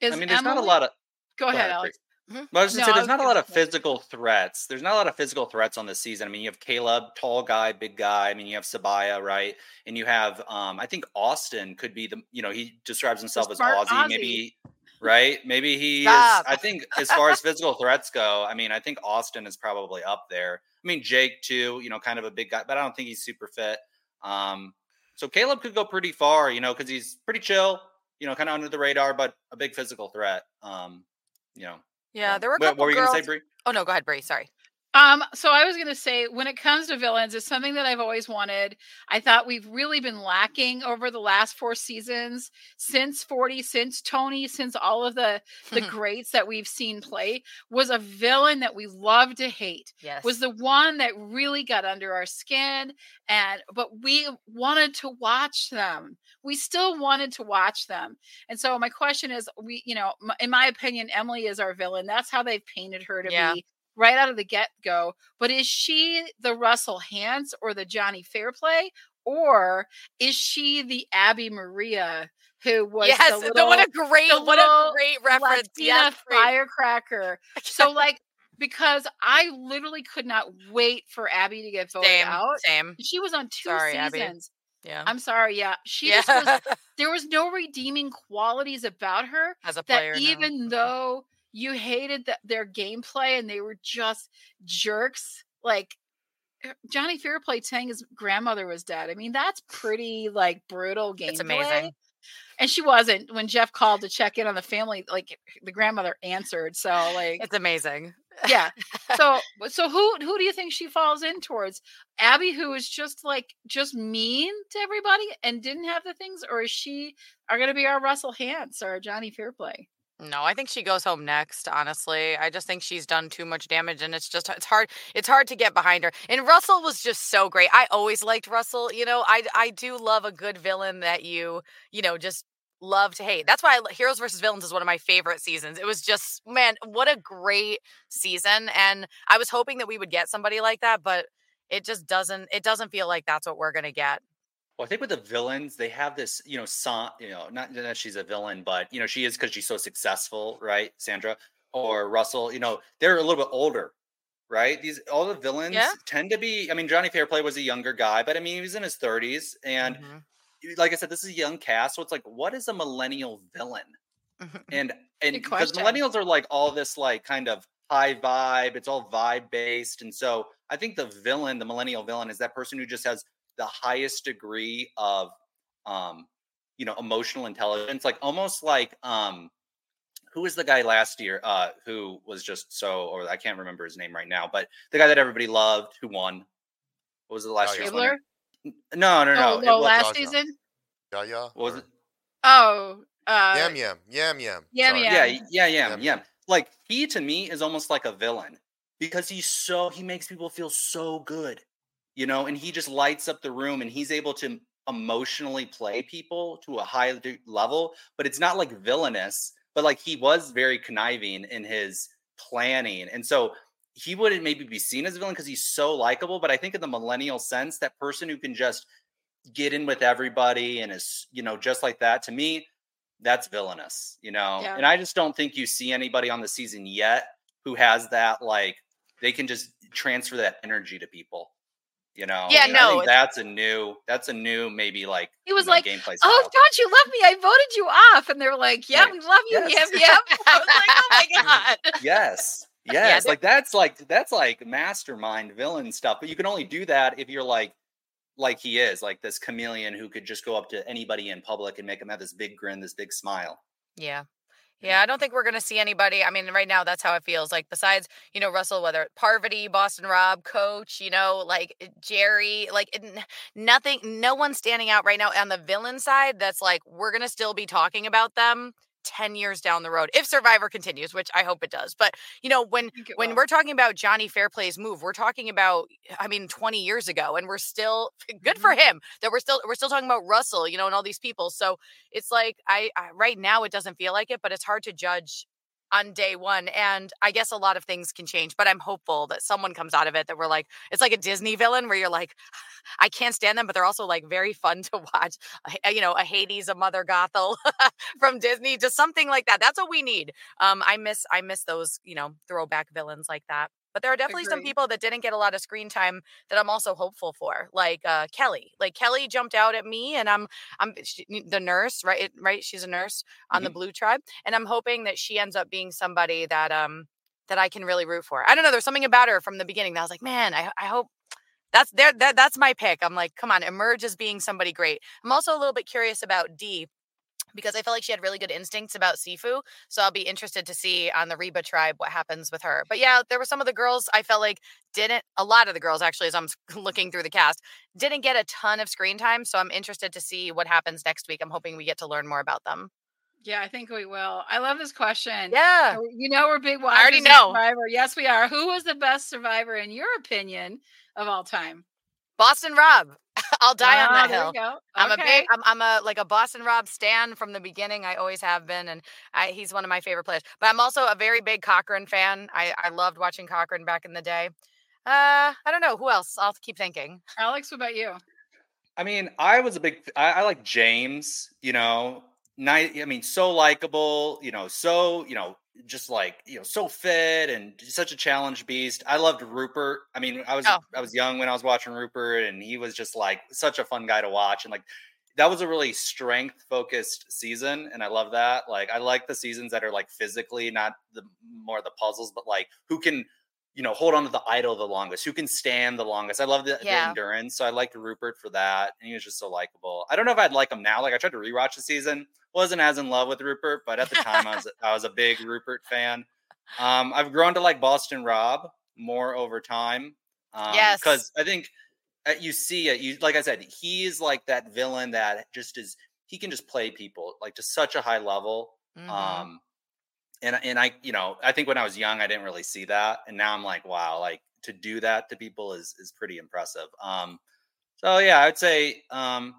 Is I mean, there's Emily... not a lot of. Go, go ahead, Alex. Mm-hmm. But I was no, say there's not a lot of physical threats. There's not a lot of physical threats on this season. I mean, you have Kaleb, tall guy, big guy. I mean, you have Sabiyah, right? And you have, um, I think Austin could be the, you know, he describes himself as Aussie, Aussie, maybe, right? Maybe he Stop. is. I think as far as physical threats go, I mean, I think Austin is probably up there. I mean, Jake too, you know, kind of a big guy, but I don't think he's super fit. Um, so Kaleb could go pretty far, you know, because he's pretty chill, you know, kind of under the radar, but a big physical threat. Um, you know, Yeah, there were a What, couple what were you girls. gonna say, Bri? oh no, go ahead, Bri. Sorry. Um, so I was gonna say, when it comes to villains, it's something that I've always wanted. I thought we've really been lacking over the last four seasons, since 40, since Tony, since all of the the greats that we've seen play, was a villain that we love to hate. yes. Was the one that really got under our skin, and but we wanted to watch them. We still wanted to watch them, and so my question is, we, you know, in my opinion, Emily is our villain. That's how they've painted her to Yeah. be right out of the get go. But is she the Russell Hantz or the Johnny Fairplay? Or is she the Abi-Maria who was yes. the the- what a great, what a great reference. Yes, firecracker? So like because I literally could not wait for Abi to get voted same, out. same. She was on two Sorry, Abi. seasons. Yeah. I'm sorry, yeah. She yeah. just was there was no redeeming qualities about her As a player, that no. even though you hated the, their gameplay and they were just jerks, like eh, Johnny Fairplay saying his grandmother was dead. I mean, that's pretty like brutal gameplay. It's amazing. And she wasn't when Jeff called to check in on the family. Like the grandmother answered. So like, It's amazing. yeah. So so who who do you think she falls in towards? Abi, who is just like just mean to everybody and didn't have the things, or is she are going to be our Russell Hantz or Johnny Fairplay? No, I think she goes home next, honestly. I just think she's done too much damage and it's just it's hard it's hard to get behind her. And Russell was just so great. I always liked Russell, you know. I I do love a good villain that you, you know, just love to hate. That's why I, Heroes versus Villains is one of my favorite seasons. It was just man, what a great season and I was hoping that we would get somebody like that, but it just doesn't it doesn't feel like that's what we're going to get. Well, I think with the villains, they have this, you know, son, you know, not that she's a villain, but you know, she is because she's so successful, right? Sandra or Russell, you know, they're a little bit older, right? These all the villains Yeah. tend to be. I mean, Johnny Fairplay was a younger guy, but I mean, he was in his thirties, and Mhm. like I said, this is a young cast, so it's like, what is a millennial villain? and and because millennials are like all this like kind of high vibe it's all vibe based and so i think the villain the millennial villain is that person who just has the highest degree of um you know emotional intelligence like almost like um who was the guy last year uh who was just so or i can't remember his name right now but the guy that everybody loved who won what was the last year's yeah. winner? No no no oh, no, last Zaza. season. Yeah, yeah. what was it Oh, uh, Yam yam yam yam. Yam Sorry. Yam. yeah, yeah, yeah, Yam yeah. Yam. Like he to me is almost like a villain because he's so he makes people feel so good, you know, and he just lights up the room and he's able to emotionally play people to a high level. But it's not like villainous, but like he was very conniving in his planning, and so he wouldn't maybe be seen as a villain because he's so likable. But I think in the millennial sense, that person who can just get in with everybody and is you know just like that to me that's villainous you know Yeah. and i just don't think you see anybody on the season yet who has that like they can just transfer that energy to people you know Yeah, And no, that's a new that's a new maybe like He was you know, like, gameplay Oh, style. don't you love me? I voted you off. And they're like, Yeah, Right. we love you. Yes. Yep, yep. I was like, "Oh my god." yes yes they're- like that's like that's like mastermind villain stuff but you can only do that if you're like like he is like this chameleon who could just go up to anybody in public and make him have this big grin this big smile Yeah. Yeah, I don't think we're going to see anybody. I mean, right now, that's how it feels. Like, besides, you know, Russell, whether Parvati, Boston Rob, Coach, you know, like eh, Jerri, like nothing, no one standing out right now on the villain side that's like, we're going to still be talking about them 10 years down the road if Survivor continues, which I hope it does. But, you know, when when will. we're talking about Johnny Fairplay's move, we're talking about, I mean, 20 years ago, and we're still good for him that we're still we're still talking about Russell, you know, and all these people. So it's like I, I right now it doesn't feel like it, but it's hard to judge on day one. And I guess a lot of things can change, but I'm hopeful that someone comes out of it that we're like, it's like a Disney villain where you're like, I can't stand them, but they're also like very fun to watch. You know, a Hades, a Mother Gothel from Disney, just something like that. That's what we need. Um, I miss I miss those, you know, throwback villains like that. But there are definitely some people that didn't get a lot of screen time that I'm also hopeful for, like uh, Kelly. Like Kelly jumped out at me, and I'm I'm she, the nurse, right? Right? She's a nurse on the Blue Tribe, and I'm hoping that she ends up being somebody that um that I can really root for. I don't know. There's something about her from the beginning that I was like, man, I I hope that's there. That, that's my pick. I'm like, come on, emerge as being somebody great. I'm also a little bit curious about Dee because I felt like she had really good instincts about Sifu. So I'll be interested to see on the Reba tribe what happens with her. But yeah, there were some of the girls I felt like didn't, a lot of the girls actually, as I'm looking through the cast, didn't get a ton of screen time. So I'm interested to see what happens next week. I'm hoping we get to learn more about them. Yeah, I think we will. I love this question. Yeah. Uh, you know, we're big watchers. I already know. Survivor. Yes, we are. Who was the best survivor in your opinion of all time? Boston Rob. I'll die ah, on that hill. we go. I'm a big, I'm, I'm a like a Boston Rob stan from the beginning. I always have been, and I, he's one of my favorite players. But I'm also a very big Cochran fan. I, I loved watching Cochran back in the day. Uh, I don't know who else. I'll keep thinking. Alex, what about you? I mean, I was a big. I, I like James. You know, night. I mean, so likable. You know, so you know, just like you know, so fit and such a challenge beast. I loved Rupert. I mean, I was Oh. I was young when I was watching Rupert, and he was just like such a fun guy to watch. And like that was a really strength focused season, and I love that. Like I like the seasons that are like physically, not the more the puzzles, but like who can. You know, hold on to the idol the longest. Who can stand the longest? I love the, the endurance. So I liked Rupert for that, and he was just so likable. I don't know if I'd like him now. Like I tried to rewatch the season, wasn't as in love with Rupert, but at the time I was I was a big Rupert fan. Um, I've grown to like Boston Rob more over time. Um, Yes. because I think uh, you see it. You like I said, he is like that villain that just is. He can just play people like to such a high level. Mhm. Um, and and I, you know, I think when I was young, I didn't really see that, and now I'm like, wow, like to do that to people is is pretty impressive. Um, so yeah, I would say, um,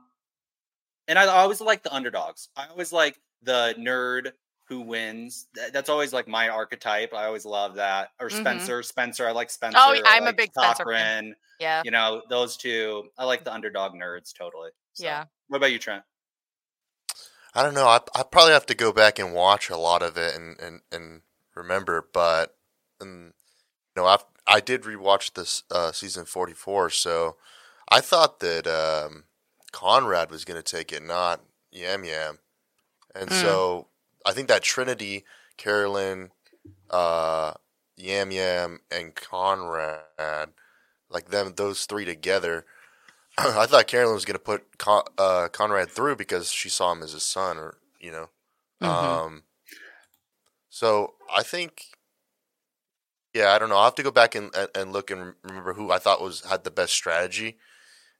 and I always like the underdogs. I always like the nerd who wins. That- That's always like my archetype. I always love that. Or Mhm. Spencer. Spencer. I like Spencer. Oh, I I'm a like big Spencer fan. Cochran. yeah. You know, those two. I like the underdog nerds totally. So, Yeah. What about you, Trent? I don't know. I I probably have to go back and watch a lot of it and and, and remember, but um, you know, I I did rewatch this uh, season forty four, so I thought that um, Conrad was going to take it, not Yam Yam, and Mm. so I think that Trinity, Carolyn, uh, Yam Yam, and Conrad, like them, those three together. I thought Carolyn was going to put Con- uh, Conrad through because she saw him as his son, or you know. Mhm. Um, so I think, yeah, I don't know. I'll have to go back and, and, and look and remember who I thought was had the best strategy,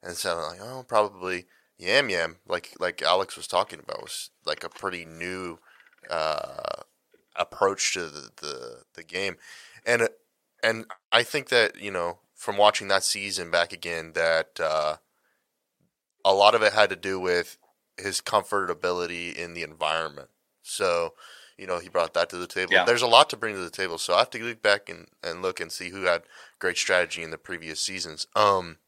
and so I'm like, oh, probably Yam Yam, like like Alex was talking about, was like a pretty new uh, approach to the, the the game, and and I think that you know from watching that season back again that uh, a lot of it had to do with his comfortability in the environment. So, you know, he brought that to the table. Yeah. There's a lot to bring to the table. So I have to look back and, and look and see who had great strategy in the previous seasons. Um,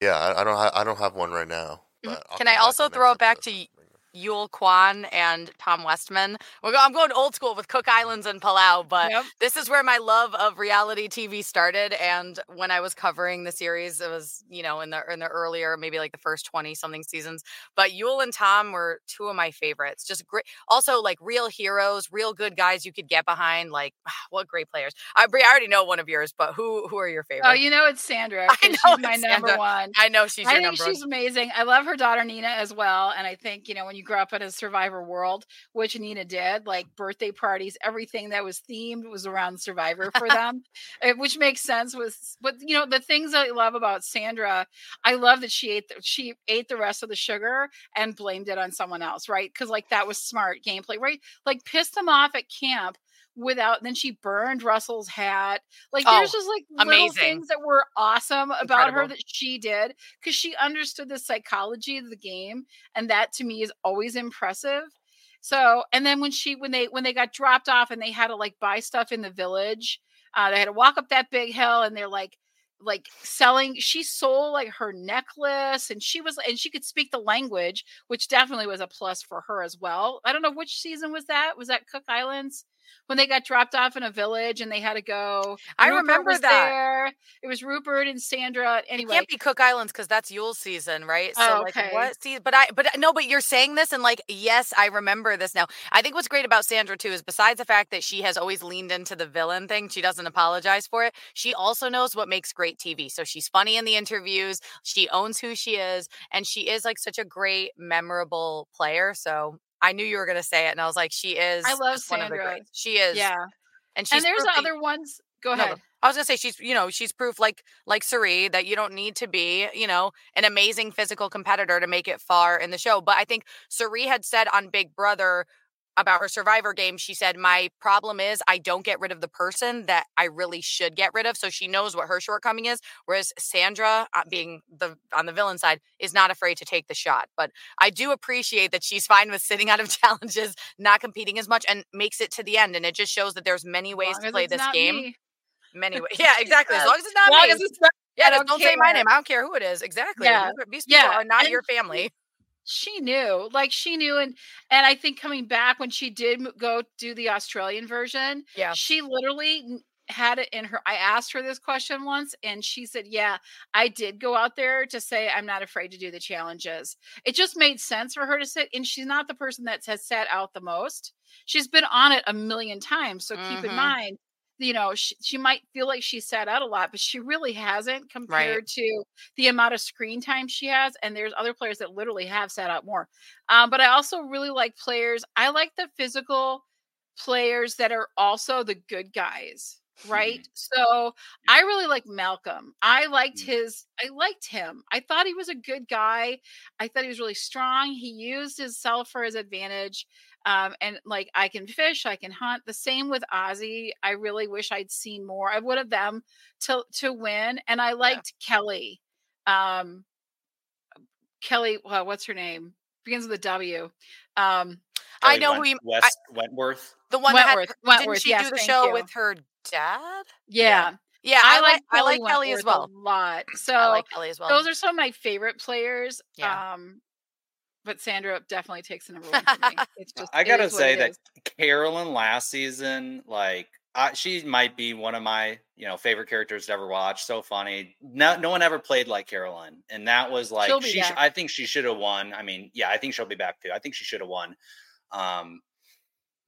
yeah, I, I don't ha- I don't have one right now. Mhm. but I'll Can I also throw it back episode. Yul Kwon and Tom Westman. Go- I'm going old school with Cook Islands and Palau, but Yep. this is where my love of reality TV started. And when I was covering the series, it was you know in the in the earlier maybe like the first twenty something seasons. But Yule and Tom were two of my favorites. Just great. Also like real heroes, real good guys you could get behind. Like what great players. I, Bri, I already know one of yours, but who who are your oh, favorites? Oh, you know it's Sandra. I know she's my it's number one. I know she's I your think number. one. she's amazing. I love her daughter Nina as well. And I think, you know, when you grow up in a survivor world, which Nina did, like birthday parties, everything that was themed was around survivor for them, eh, which makes sense with but you know, the things I love about Sandra, I love that she ate the, she ate the rest of the sugar and blamed it on someone else, right? Because like that was smart gameplay, right? Like pissed them off at camp without then she burned Russell's hat. Like Oh, there's just like little things that were awesome about her that she did because she understood the psychology of the game and that to me is always impressive. So and then when she when they when they got dropped off and they had to like buy stuff in the village uh they had to walk up that big hill and they're like like selling she sold like her necklace and she was and she could speak the language which definitely was a plus for her as well. I don't know which season was that? Was that cook islands when they got dropped off in a village and they had to go I Rupert remember that. there. it was rupert and sandra It anyway can't be Cook Islands because that's Yul season, right? So Oh, like okay. what see but I but no, but you're saying this and like yes, I remember this now. I think what's great about Sandra too is besides the fact that she has always leaned into the villain thing, she doesn't apologize for it. She also knows what makes great TV. So she's funny in the interviews, she owns who she is, and she is like such a great, memorable player. So I knew you were gonna say it, and I was like, she is. I love just one of the Sandra. She is. Yeah. and she's And there's other ones. Go No, ahead. I was gonna say she's you know she's proof like like Sari that you don't need to be you know an amazing physical competitor to make it far in the show. But I think Sari had said on Big Brother about her Survivor game, she said my problem is I don't get rid of the person that I really should get rid of. So she knows what her shortcoming is. Whereas Sandra, uh, being the on the villain side, is not afraid to take the shot. But I do appreciate that she's fine with sitting out of challenges, not competing as much, and makes it to the end. And it just shows that there's many ways to play this game. me. Many ways. Yeah, exactly. As long as it's not As me. as not- yeah, don't don't say my name. I don't care who it is. Exactly. Yeah, These, these people yeah, are not and your family. She knew like she knew and and i think coming back when she did go do the australian version Yeah. she literally had it in her i asked her this question once and she said yeah i did go out there to say i'm not afraid to do the challenges it just made sense for her to sit and she's not the person that has sat out the most she's been on it a million times so keep in Mhm. mind you know she, she might feel like she sat out a lot but she really hasn't compared to the amount of screen time she has and there's other players that literally have sat out more. Um, but i also really like players i like the physical players that are also the good guys right? So i really like malcolm i liked Mm. his i liked him i thought he was a good guy i thought he was really strong he used his self for his advantage um, and like I can fish, I can hunt. The same with Ozzy. I really wish I'd seen more. I would have them to to win, and I liked Kelly. Um, Kelly, well, what's her name? Begins with a W. Um, I Kelly know who Went- you- West Wentworth. The one that had Wentworth. didn't she yes, do the show you. with her dad? Yeah, Yeah, I, I, like like I like Kelly as well. a lot. So I like Kelly as well. those are some of my favorite players. Yeah. Um, but Sandra definitely takes the number one for me. It's just I gotta say that is. Carolyn last season, like I, she might be one of my you know favorite characters to ever watch. So funny. No, no one ever played like Carolyn, and that was like she. back. I think she should have won. I mean, yeah, I think she'll be back too. I think she should have won. Um,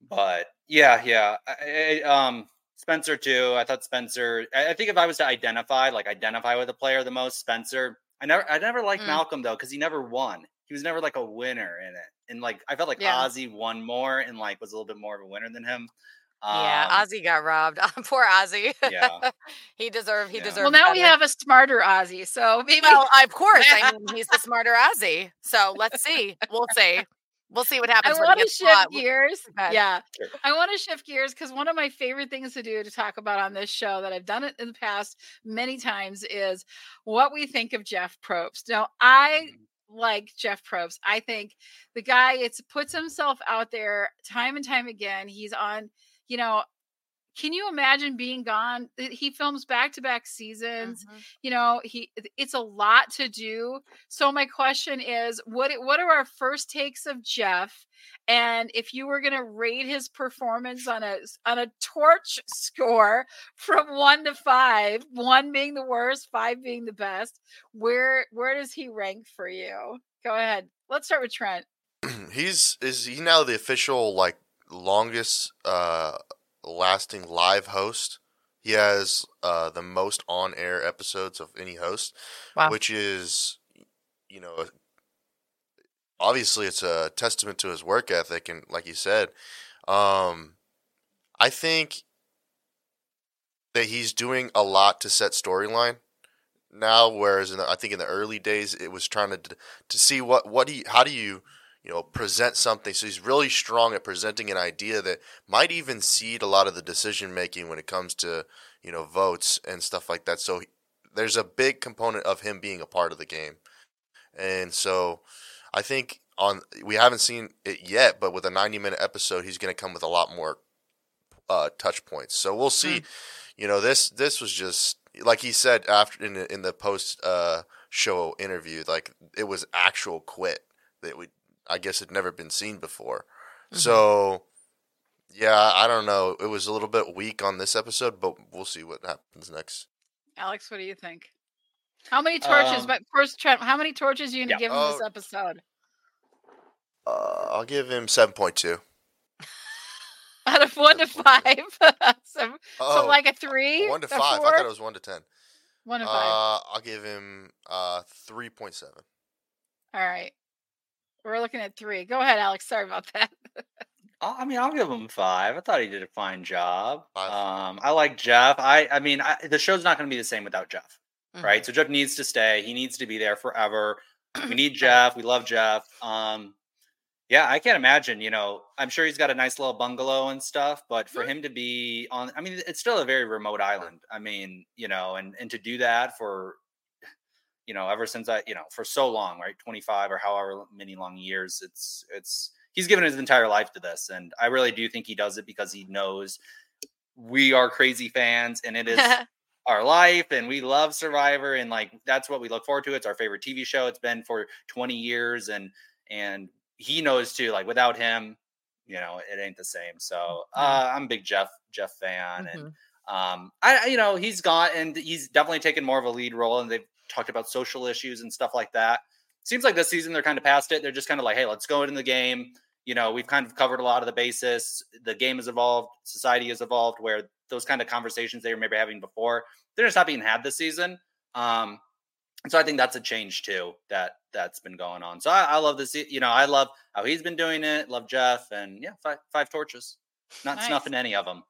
but yeah, yeah. I, I- um, Spencer too. I thought Spencer. I, I think if I was to identify, like identify with a player the most, Spencer. I never, I never liked Mm. Malcolm though because he never won. He was never like a winner in it, and like I felt like Yeah. Ozzy won more and like was a little bit more of a winner than him. yeah, Um, Ozzy got robbed. Poor Ozzy. Yeah. he deserved. He Yeah. deserved. Well, now we have a smarter Ozzy, so maybe Well, of course. I mean, he's the smarter Ozzy. So let's see. We'll see. We'll see what happens when want to shift gears. Yeah, Sure. I want to shift gears because one of my favorite things to do to talk about on this show that I've done it in the past many times is what we think of Jeff Probst. Now, I Mm-hmm. Like Jeff Probst. I think the guy it's puts himself out there time and time again. He's on, you know, can you imagine being gone? He films back to back seasons Mhm. you know he it's a lot to do. So my question is what what are our first takes of jeff? And if you were going to rate his performance on a on a torch score from 1 to 5 1 being the worst 5 being the best where where does he rank for you? Go ahead. Let's start with trent. He's is he now the official like longest uh lasting live host. He has uh the most on air episodes of any host, Wow. which is you know obviously it's a testament to his work ethic and like you said, um I think that he's doing a lot to set storyline now whereas in the, I think in the early days it was trying to to see what what do you, how do you you know present something. So he's really strong at presenting an idea that might even seed a lot of the decision making when it comes to you know votes and stuff like that. So he- there's a big component of him being a part of the game. And so I think on we haven't seen it yet but with a 90 minute episode he's going to come with a lot more uh, touch points. So we'll see. You know this this was just like he said after in the, in the post uh, show interview like it was actual quit that we I guess it had never been seen before. Mhm. So yeah, I don't know. It was a little bit weak on this episode, but we'll see what happens next. alex what do you think how many torches Um, but first trent how many torches are you going to yeah. give him this Oh. episode Uh, I'll give him seven point two. out of 1 to 5 so, Oh, so like a 3 one to a five. I thought it was one to ten. 1 to 5 Uh, I'll give him uh three point seven. All right. We're looking at three. Go ahead, Alex. Sorry about that. I mean, I'll give him five. I thought he did a fine job. Um, I like Jeff. I, I mean, I, the show's not going to be the same without Jeff, Mm-hmm. right? So Jeff needs to stay. He needs to be there forever. We need Jeff. We love Jeff. Um, yeah, I can't imagine. You know, I'm sure he's got a nice little bungalow and stuff, but for him to be on, I mean, it's still a very remote island. I mean, you know, and and to do that for, you know, ever since I, you know, for so long, right, 25 or however many long years, it's it's he's given his entire life to this, and I really do think he does it because he knows we are crazy fans, and it is our life and we love survivor and like that's what we look forward to it's our favorite tv show it's been for 20 years and and he knows too like without him you know it ain't the same so uh i'm a big jeff jeff fan and um I I- you know he's gone and he's definitely taken more of a lead role and they've talked about social issues and stuff like that. Seems like this season they're kind of past it. They're just kind of like hey let's go into the game. You know we've kind of covered a lot of the basis. The game has evolved. Society has evolved where those kind of conversations they were maybe having before they're just not being had this season. Um and so i think that's a change too that that's been going on. So i, I love this you know i love how he's been doing it. Love jeff and yeah five, five torches. Not Nice. snuffing any of them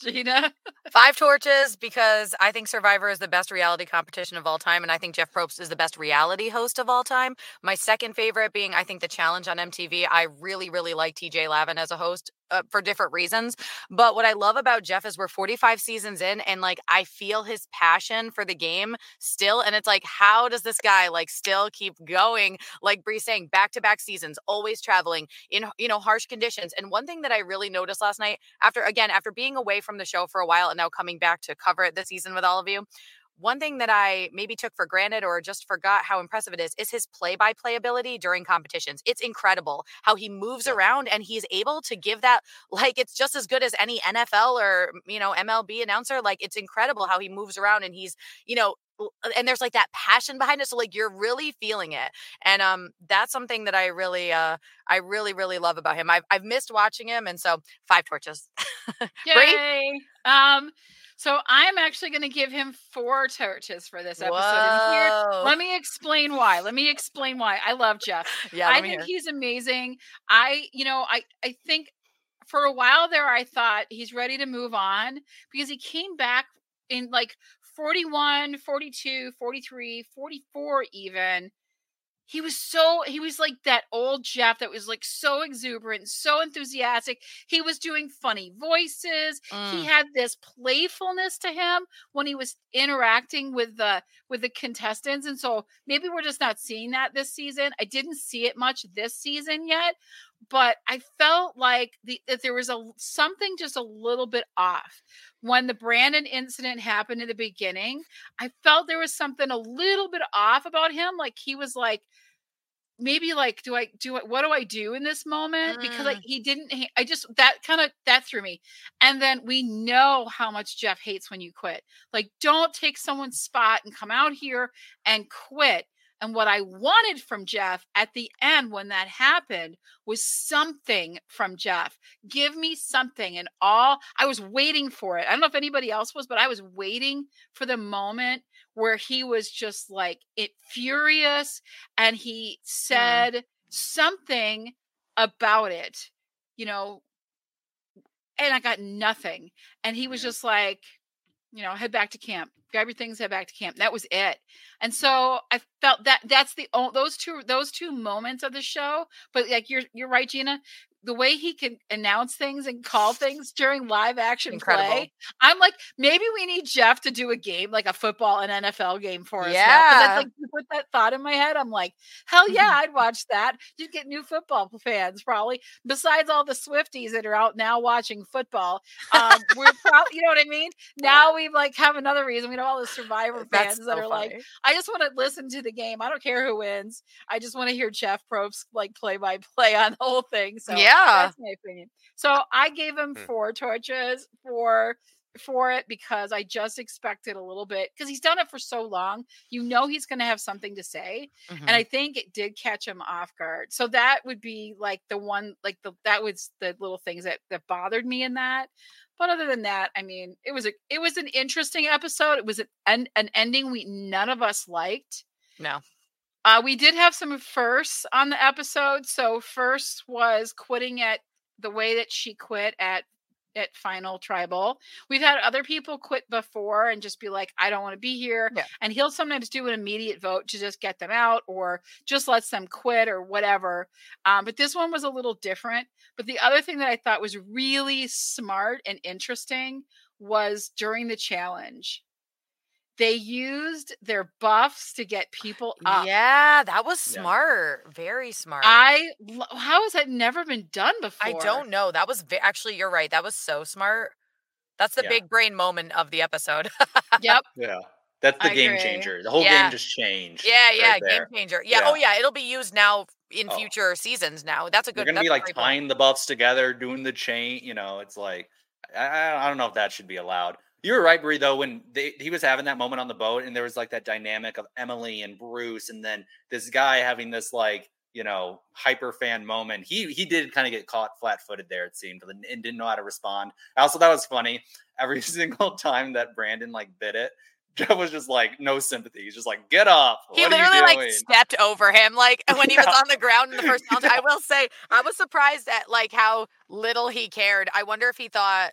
Gina. Five torches because I think Survivor is the best reality competition of all time, and I think Jeff Probst is the best reality host of all time. My second favorite being, I think, the challenge on MTV. I really, really like TJ Lavin as a host uh, for different reasons. But what I love about Jeff is we're 45 seasons in, and like I feel his passion for the game still. And it's like, how does this guy like still keep going? Like Bri saying, back to back seasons, always traveling in you know harsh conditions. And one thing that I really noticed last night, after again after being away from the show for a while and now coming back to cover it this season with all of you. One thing that I maybe took for granted or just forgot how impressive it is is his play by play ability during competitions. It's incredible how he moves around and he's able to give that like it's just as good as any NFL or, you know, MLB announcer. Like it's incredible how he moves around and he's, you know, and there's like that passion behind it so like you're really feeling it and um that's something that i really uh i really really love about him i've, I've missed watching him and so five torches? Yay. Um, so I'm actually going to give him four torches for this episode. Here, let me explain why. Let me explain why. I love Jeff. yeah I think hear. he's amazing. I, you know, I, I think for a while there, I thought he's ready to move on because he came back in like 41, 42, 43, 44, even. He was so, he was like that old Jeff that was like so exuberant, so enthusiastic. He was doing funny voices. He Mm. had this playfulness to him when he was interacting with the with the contestants and so maybe we're just not seeing that this season i didn't see it much this season yet but i felt like the that there was a something just a little bit off when the brandon incident happened in the beginning i felt there was something a little bit off about him like he was like maybe like do i do I, what do i do in this moment? Because Mm. he didn't i just that kind of that threw me. And then we know how much jeff hates when you quit. Like don't take someone's spot and come out here and quit. And what i wanted from jeff at the end when that happened was something from jeff. Give me something and all i was waiting for it. I don't know if anybody else was but i was waiting for the moment where he was just like it furious and he said something about it you know and i got nothing and he was Yeah. just like you know head back to camp. Grab your things head back to camp. That was it and so i felt that that's the those two those two moments of the show but like you're you're right gina the way he can announce things and call things during live action Incredible. play i'm like maybe we need jeff to do a game like a football and nfl game for us now. Yeah. that's like you put that thought in my head i'm like hell yeah i'd watch that you'd get new football fans probably besides all the swifties that are out now watching football um we're probably you know what i mean now we like have another reason we know all the survivor fans That's that are like. I just want to listen to the game. I don't care who wins. I just want to hear Jeff Probst like play by play on the whole thing. So Yeah. That's my opinion. So I gave him Hmm. four torches for for it because I just expected a little bit because he's done it for so long. You know he's going to have something to say, Mhm. and I think it did catch him off guard. So that would be like the one, like the that was the little things that that bothered me in that. But other than that, I mean, it was a it was an interesting episode. It was an an, an ending we none of us liked. no Uh, we did have some firsts on the episode. So first was quitting at the way that she quit at at final tribal. We've had other people quit before and just be like, I don't want to be here. Yeah. And he'll sometimes do an immediate vote to just get them out or just lets them quit or whatever. Um, but this one was a little different. But the other thing that I thought was really smart and interesting was during the challenge. They used their buffs to get people up. Yeah, that was Yeah. smart. Very smart. I how has that never been done before? I don't know. That was ve- actually you're right. That was so smart. That's the Yeah. big brain moment of the episode. Yep. Yeah. That's the I game agree. changer. The whole Yeah. game just changed. yeah, yeah, right game changer. Yeah, oh Yeah. yeah, it'll be used now in Oh. future seasons now. That's a good. You're good gonna be like great point. tying the buffs together, doing the chain. You know, it's like I, I I don't know if that should be allowed. You were right, Bri. Though when they, he was having that moment on the boat, and there was like that dynamic of Emily and Bruce, and then this guy having this like you know hyper fan moment. He he did kind of get caught flat footed there. It seemed, and and didn't know how to respond. Also, that was funny. Every single time that Brandon like bit it, Joe was just like no sympathy. He's just like, get up. He What literally like stepped over him, like when he was on the ground in the first challenge. I will say, I was surprised at like how little he cared. I wonder if he thought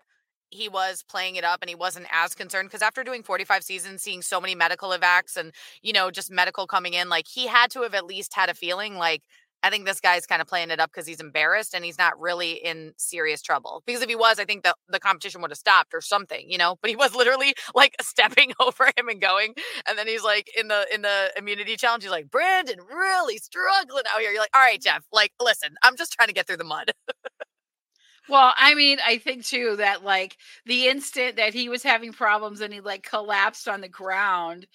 he was playing it up and he wasn't as concerned because after doing 45 seasons, seeing so many medical evacs and you know just medical coming in, like he had to have at least had a feeling like. I think this guy's kind of playing it up because he's embarrassed and he's not really in serious trouble. Because if he was, I think the, the competition would have stopped or something, you know. But he was literally like stepping over him and going. And then he's like in the in the immunity challenge, he's like, Brandon really struggling out here. You're like, all right, Jeff, like, listen, I'm just trying to get through the mud. Well, I mean, I think too that like the instant that he was having problems and he like collapsed on the ground,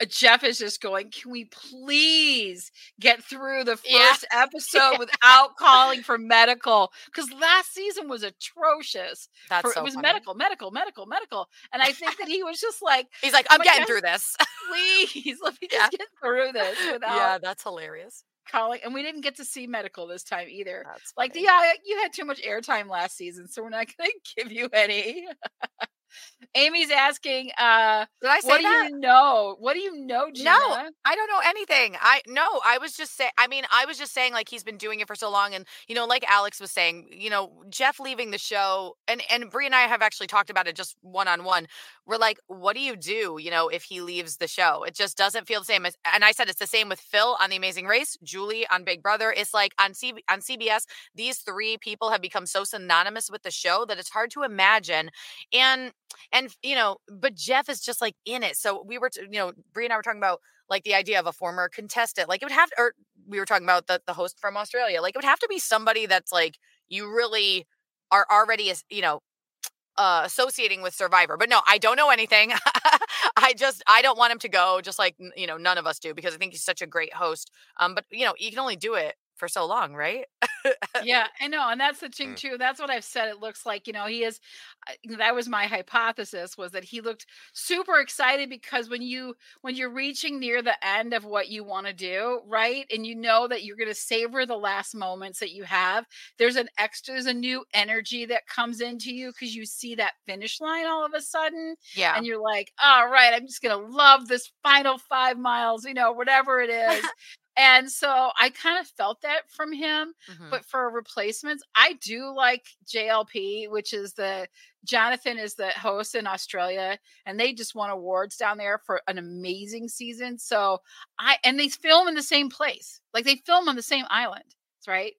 uh, Jeff is just going, "Can we please get through the Yeah. first episode without calling for medical?" Because last season was atrocious. That's for, so it was funny. medical, medical, medical, medical, and I think that he was just like, He's like, I'm getting through this. "Please, let me Yeah. just get through this without yeah, that's hilarious. Calling." And we didn't get to see medical this time either. Like, yeah, you had too much airtime last season, so we're not going to give you any. Amy's asking, uh, Did I say what do you know? What do you know, Gina? No, I don't know anything. I no, I was just saying. I mean, I was just saying like he's been doing it for so long, and you know, like Alex was saying, you know, Jeff leaving the show, and and Bri and I have actually talked about it just one on one. We're like, what do you do? You know, if he leaves the show, it just doesn't feel the same. As, and I said it's the same with Phil on The Amazing Race, Julie on Big Brother. It's like on C on CBS, these three people have become so synonymous with the show that it's hard to imagine. And and you know but jeff is just like in it. So we were t- you know bri and i were talking about like the idea of a former contestant. Like it would have to, or we were talking about the, the host from australia. Like it would have to be somebody that's like you really are already you know uh associating with survivor. But no i don't know anything. I just i don't want him to go just like you know none of us do because i think he's such a great host. Um but you know you can only do it for so long right yeah, I know, and that's the thing Mm. too. That's what I've said. It looks like you know he is. That was my hypothesis was that he looked super excited because when you when you're reaching near the end of what you want to do, right, and you know that you're going to savor the last moments that you have. There's an extra, there's a new energy that comes into you because you see that finish line all of a sudden, yeah and you're like, all right, I'm just gonna love this final five miles, you know, whatever it is. And so I kind of felt that from him. Mhm. But for replacements, I do like JLP, which is the Jonathan is the host in Australia, and they just won awards down there for an amazing season. So I and they film in the same place, like they film on the same island, right?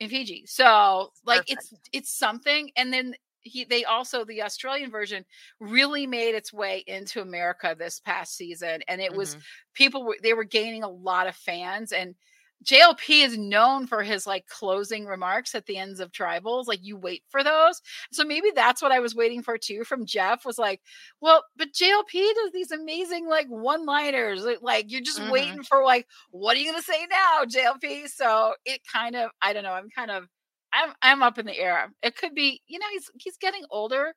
In Fiji. So like it's it's something. And then he they also the Australian version really made its way into America this past season, and it was Mhm. people were they were gaining a lot of fans and JLP is known for his like closing remarks at the ends of tribals. Like you wait for those. So maybe that's what I was waiting for too from Jeff was like, well, but JLP does these amazing like one liners. Like you're just Mhm. waiting for like, what are you gonna say now, JLP? So it kind of, I don't know, I'm kind of I'm I'm up in the air. It could be, you know, he's he's getting older,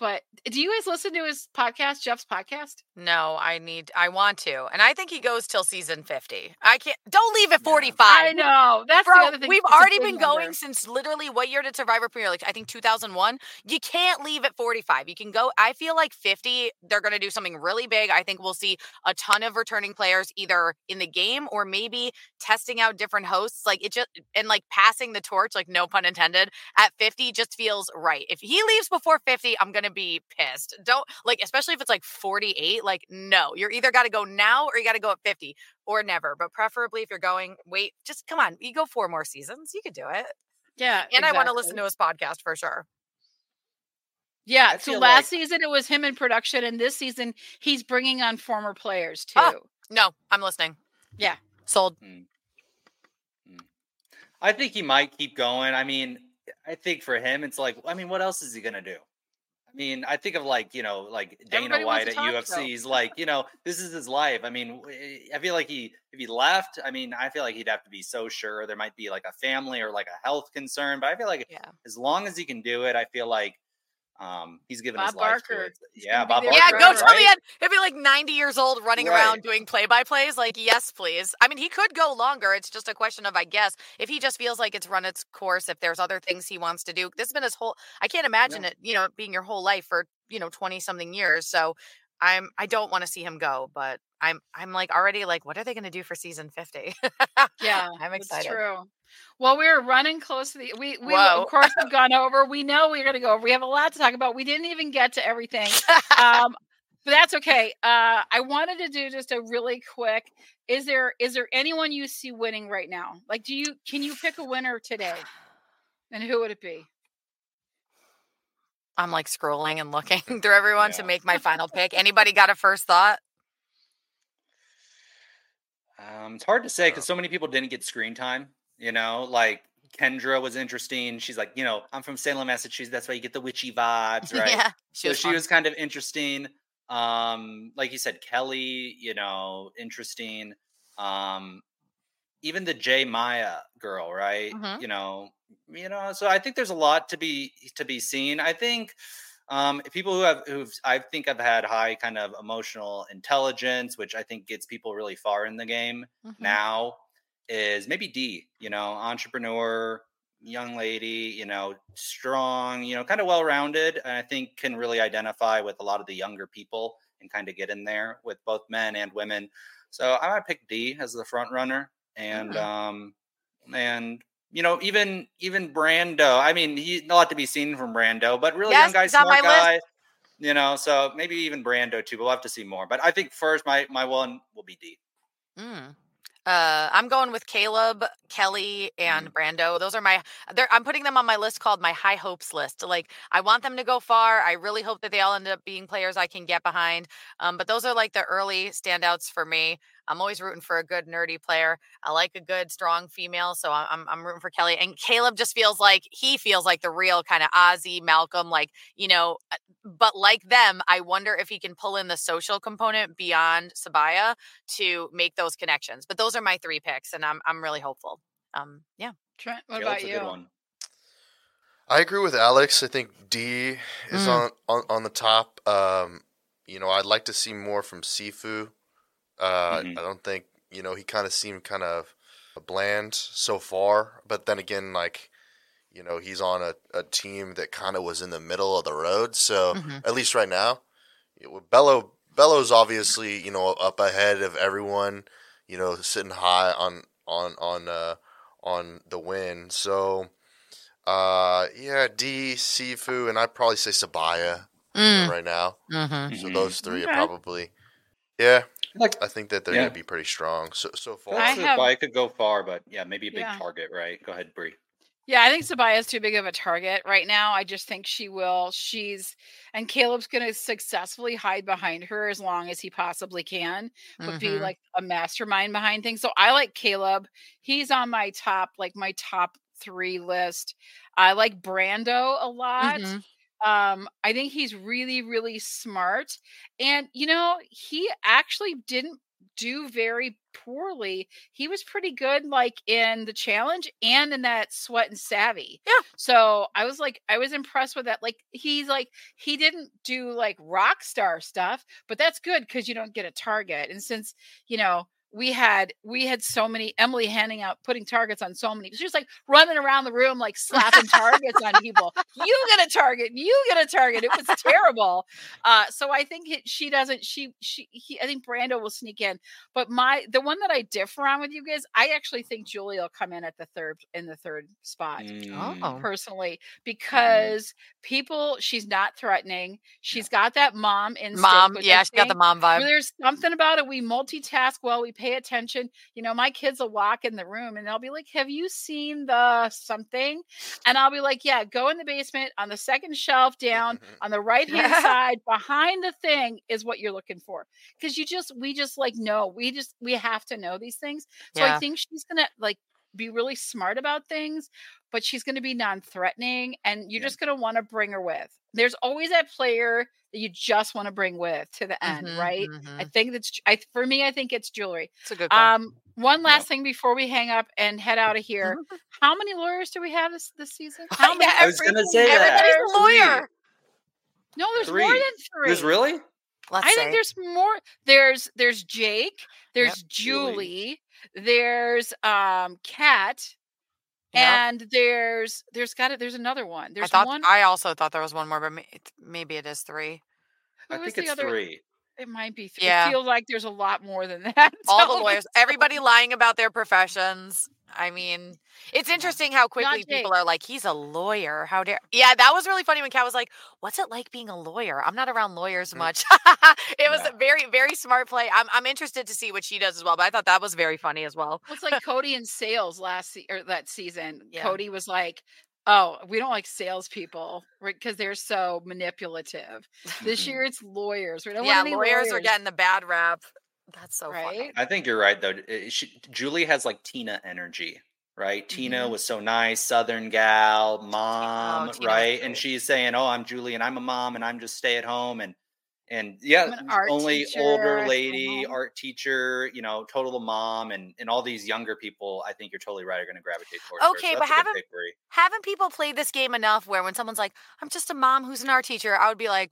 But do you guys listen to his podcast, Jeff's podcast? No, I need. I want to, and I think he goes till season fifty. I can't. Don't leave at forty five. I know. That's Bro, the other thing. we've It's already been number. going since literally what year did Survivor premiere? Like I think 2001. You can't leave at 45. You can go. I feel like 50. They're going to do something really big. I think we'll see a ton of returning players either in the game or maybe testing out different hosts. Like it just and like passing the torch, like no pun intended, at 50 just feels right. If he leaves before 50, I'm going to be pissed. Don't like, especially if it's like 48. Like no, you're either got to go now or you got to go at 50 or never. But preferably if you're going, wait, just come on. You go four more seasons. You could do it. Yeah. And I want to listen to his podcast for sure. Yeah. I So last like- season it was him in production, and this season he's bringing on former players too. Ah. No, I'm listening. Yeah. Sold. I think he might keep going. I mean, I think for him, it's like, I mean, what else is he gonna do? I mean, I think of like, you know, like Dana Everybody White at UFC. He's like, you know, this is his life. I mean, eh, I feel like he, if he left, I mean, I feel like he'd have to be so sure. There might be like a family or like a health concern, but I feel like Yeah. as long as he can do it, I feel like um he's given his Bob life Barker. He's Yeah, Bob Barker. Yeah, go tell me that. He'd be like 90 years old running Right. around doing play by plays. Like, yes, please. I mean, he could go longer. It's just a question of, I guess, if he just feels like it's run its course, if there's other things he wants to do. This has been his whole, I can't imagine it, you know, being your whole life for, you know, 20 something years. So I'm, I don't want to see him go, but I'm, I'm like already like, what are they going to do for season 50? Yeah, I'm That's excited. true. Well, we're running close to the. We, we Whoa. of course have gone over. We know we're going to go over. We have a lot to talk about. We didn't even get to everything, um, but that's okay. Uh, I wanted to do just a really quick. Is there is there anyone you see winning right now? Like, do you can you pick a winner today? And who would it be? I'm like scrolling and looking through everyone to make my final pick. Anybody got a first thought? Um, it's hard to say because so many people didn't get screen time. You know, like Kendra was interesting. She's like, you know, I'm from Salem, Massachusetts. That's why you get the witchy vibes, right? yeah. so was she fun. was kind of interesting. Um, like you said, Kellie, you know, interesting. Um, even the J Maya girl, right? Mhm. You know, you know. So I think there's a lot to be to be seen. I think um, people who have who've I think have had high kind of emotional intelligence, which I think gets people really far in the game Mhm. now, is maybe Dee. You know, entrepreneur, young lady, you know, strong, you know, kind of well rounded, and I think can really identify with a lot of the younger people and kind of get in there with both men and women. So I might pick Dee as the front runner, and Mm. um, and you know, even even Brando. I mean, he a lot to be seen from Brando, but really Yes, young guy, smart my list. guy. You know, so maybe even Brando too. But we'll have to see more. But I think first, my my one will be Dee. Mm. Uh, I'm going with Kaleb, Kellie, and Brando. Those are my. They're, I'm putting them on my list called my high hopes list. Like I want them to go far. I really hope that they all end up being players I can get behind. Um, but those are like the early standouts for me. I'm always rooting for a good nerdy player. I like a good strong female, so I'm I'm, I'm rooting for Kellie. And Kaleb just feels like he feels like the real kind of Ozzy Malcolm, like you know. uh, But like them, I wonder if he can pull in the social component beyond Sabiyah to make those connections. But those are my three picks, and I'm I'm really hopeful. Um, yeah. Trent, what Kaleb's about a you? good one. I agree with Alex. I think Dee is Mm. on, on on the top. Um, you know, I'd like to see more from Sifu. Uh, Mhm. I don't think you know he kind of seemed kind of bland so far, but then again, like you know, he's on a, a team that kind of was in the middle of the road. So Mhm. at least right now, Bello Bello's obviously you know up ahead of everyone. You know, sitting high on on on uh, on the win. So. Uh, yeah, Dee, Sifu, and I'd probably say Sabiyah Mm. right now. Mm-hmm. So those three Okay. are probably, yeah, Like I think that they're Yeah. gonna be pretty strong so so far. I I have- could go far, but yeah, maybe a big Yeah. target, right? Go ahead, Bri. Yeah, I think Sabiyah's too big of a target right now. I just think she will. She's and Kaleb's going to successfully hide behind her as long as he possibly can, but be Mhm. like a mastermind behind things. So I like Kaleb. He's on my top, like my top three list. I like Brando a lot. Mhm. Um, I think he's really, really smart. And you know, he actually didn't do very poorly. He was pretty good, like in the challenge and in that sweat and savvy. Yeah. So I was like, I was impressed with that. Like he's like, he didn't do like rock star stuff, but that's good because you don't get a target. And since you know we had we had so many Emily handing out putting targets on so many. She was like running around the room like slapping targets on people. You get a target. You get a target. It was terrible. Uh, so I think it, she doesn't. She she he, I think Brando will sneak in. But my the one that I differ on with you guys, I actually think Julie will come in at the third in the third spot. Mm. Personally, because people, she's not threatening. She's got that mom instinct. Mom, yeah, she got the mom vibe. there's something about it. We multitask while We pay attention. You know, my kids will walk in the room and they'll be like, "Have you seen the something?" And I'll be like, "Yeah, go in the basement on the second shelf down mm-hmm. on the right hand side behind the thing is what you're looking for." Because you just, we just like know. We just, we have to know these things. So I think she's gonna like be really smart about things, but she's going to be non-threatening, and you're Yeah. just going to want to bring her with. There's always that player that you just want to bring with to the end, Mhm, right? mhm. I think that's I for me. I think it's jewelry. It's a good call. Um, one last Yeah. thing before we hang up and head out of here. Mm-hmm. How many lawyers do we have this this season? How many? I was gonna say that. Everybody's a lawyer. No, there's Three. more than three. There's really? Let's I say. think there's more. There's there's Jake. There's Julie. Julie. There's um Kat. Yep. And there's there's got it. There's another one. I There's thought one. I also thought there was one more, but maybe it is three. who I think it's other? three. It might be. Three. Yeah. It feels like there's a lot more than that. All the lawyers, everybody lying about their professions. I mean, it's interesting how quickly people are like, "He's a lawyer." How dare? Yeah, that was really funny when Kat was like, "What's it like being a lawyer?" I'm not around lawyers Mm. much. it was Yeah. a very, very smart play. I'm, I'm interested to see what she does as well. But I thought that was very funny as well. Well, it's like Cody and sales last se- or that season. Yeah. Cody was like, "Oh, we don't like salespeople because they're so manipulative." This Mhm. year, it's lawyers. We don't yeah, want any lawyers, are getting the bad rap. That's so funny. right. I think you're right though. She, Julie has like Tina energy, right? Tina Mhm. was so nice, Southern gal, mom, Oh, right? And she's saying, "Oh, I'm Julie, and I'm a mom, and I'm just stay at home." And and yeah, I'm an art only teacher, older lady, art teacher, you know, total mom, and and all these younger people. I think you're totally right. Are going to gravitate towards her. Okay, so but that's a haven't- Haven't people played this game enough where when someone's like, "I'm just a mom who's an art teacher," I would be like,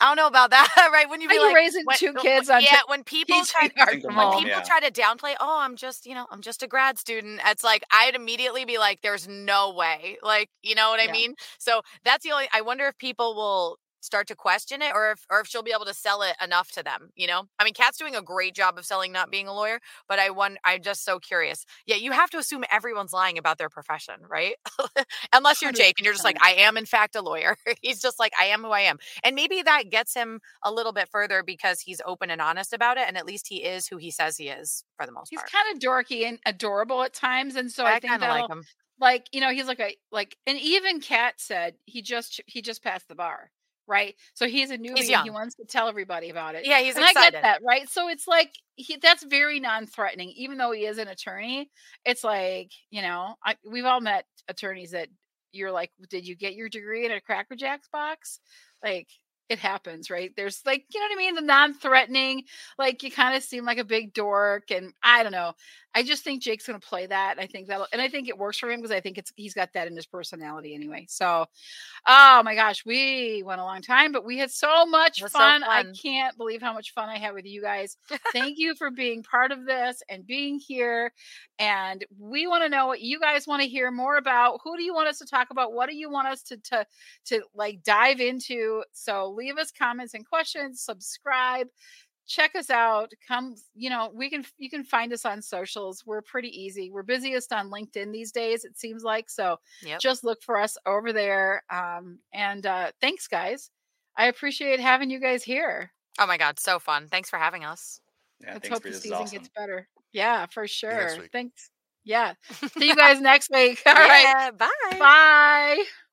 "I don't know about that," right? When you Are be you like, raising when- two when- kids on yeah, t- when people try teaching art Single from when mom, people yeah. try to downplay, oh, I'm just, you know, I'm just a grad student. It's like I'd immediately be like, there's no way. Like, you know what I mean? So that's the only I wonder if people will start to question it or if or if she'll be able to sell it enough to them, you know? I mean, Kat's doing a great job of selling not being a lawyer, but I want I'm just so curious. Yeah, you have to assume everyone's lying about their profession, right? Unless you're Jake and you're just like, I am in fact a lawyer. He's just like, I am who I am. And maybe that gets him a little bit further because he's open and honest about it. And at least he is who he says he is for the most He's part. kind of dorky and adorable at times, and so I, I, think kind of that'll like him. like you know he's like a like and even Kat said he just he just passed the bar, right? So he's a newbie and he wants to tell everybody about it. Yeah, he's and excited. I get that, right? So it's like he that's very non-threatening, even though he is an attorney. It's like you know I, we've all met attorneys that you're like, did you get your degree in a Cracker Jacks box? Like it happens, right? There's like you know what I mean, the non-threatening, like you kind of seem like a big dork, and I don't know. I just think Jake's going to play that. I think that'll, and I think it works for him because I think it's he's got that in his personality anyway. So, oh my gosh, we went a long time, but we had so much was so fun. I can't believe how much fun I had with you guys. Thank you for being part of this and being here. And we want to know what you guys want to hear more about. Who do you want us to talk about? What do you want us to to to like dive into? So leave us comments and questions. Subscribe check us out come you know we can you can find us on socials we're pretty easy we're busiest on linkedin these days it seems like so Yep. just look for us over there um and uh thanks guys i appreciate having you guys here Oh my god, so fun. Thanks for having us. Yeah, let's hope Bri. the This is season awesome. gets better yeah for sure thanks yeah see you guys next week all right Yeah, bye. bye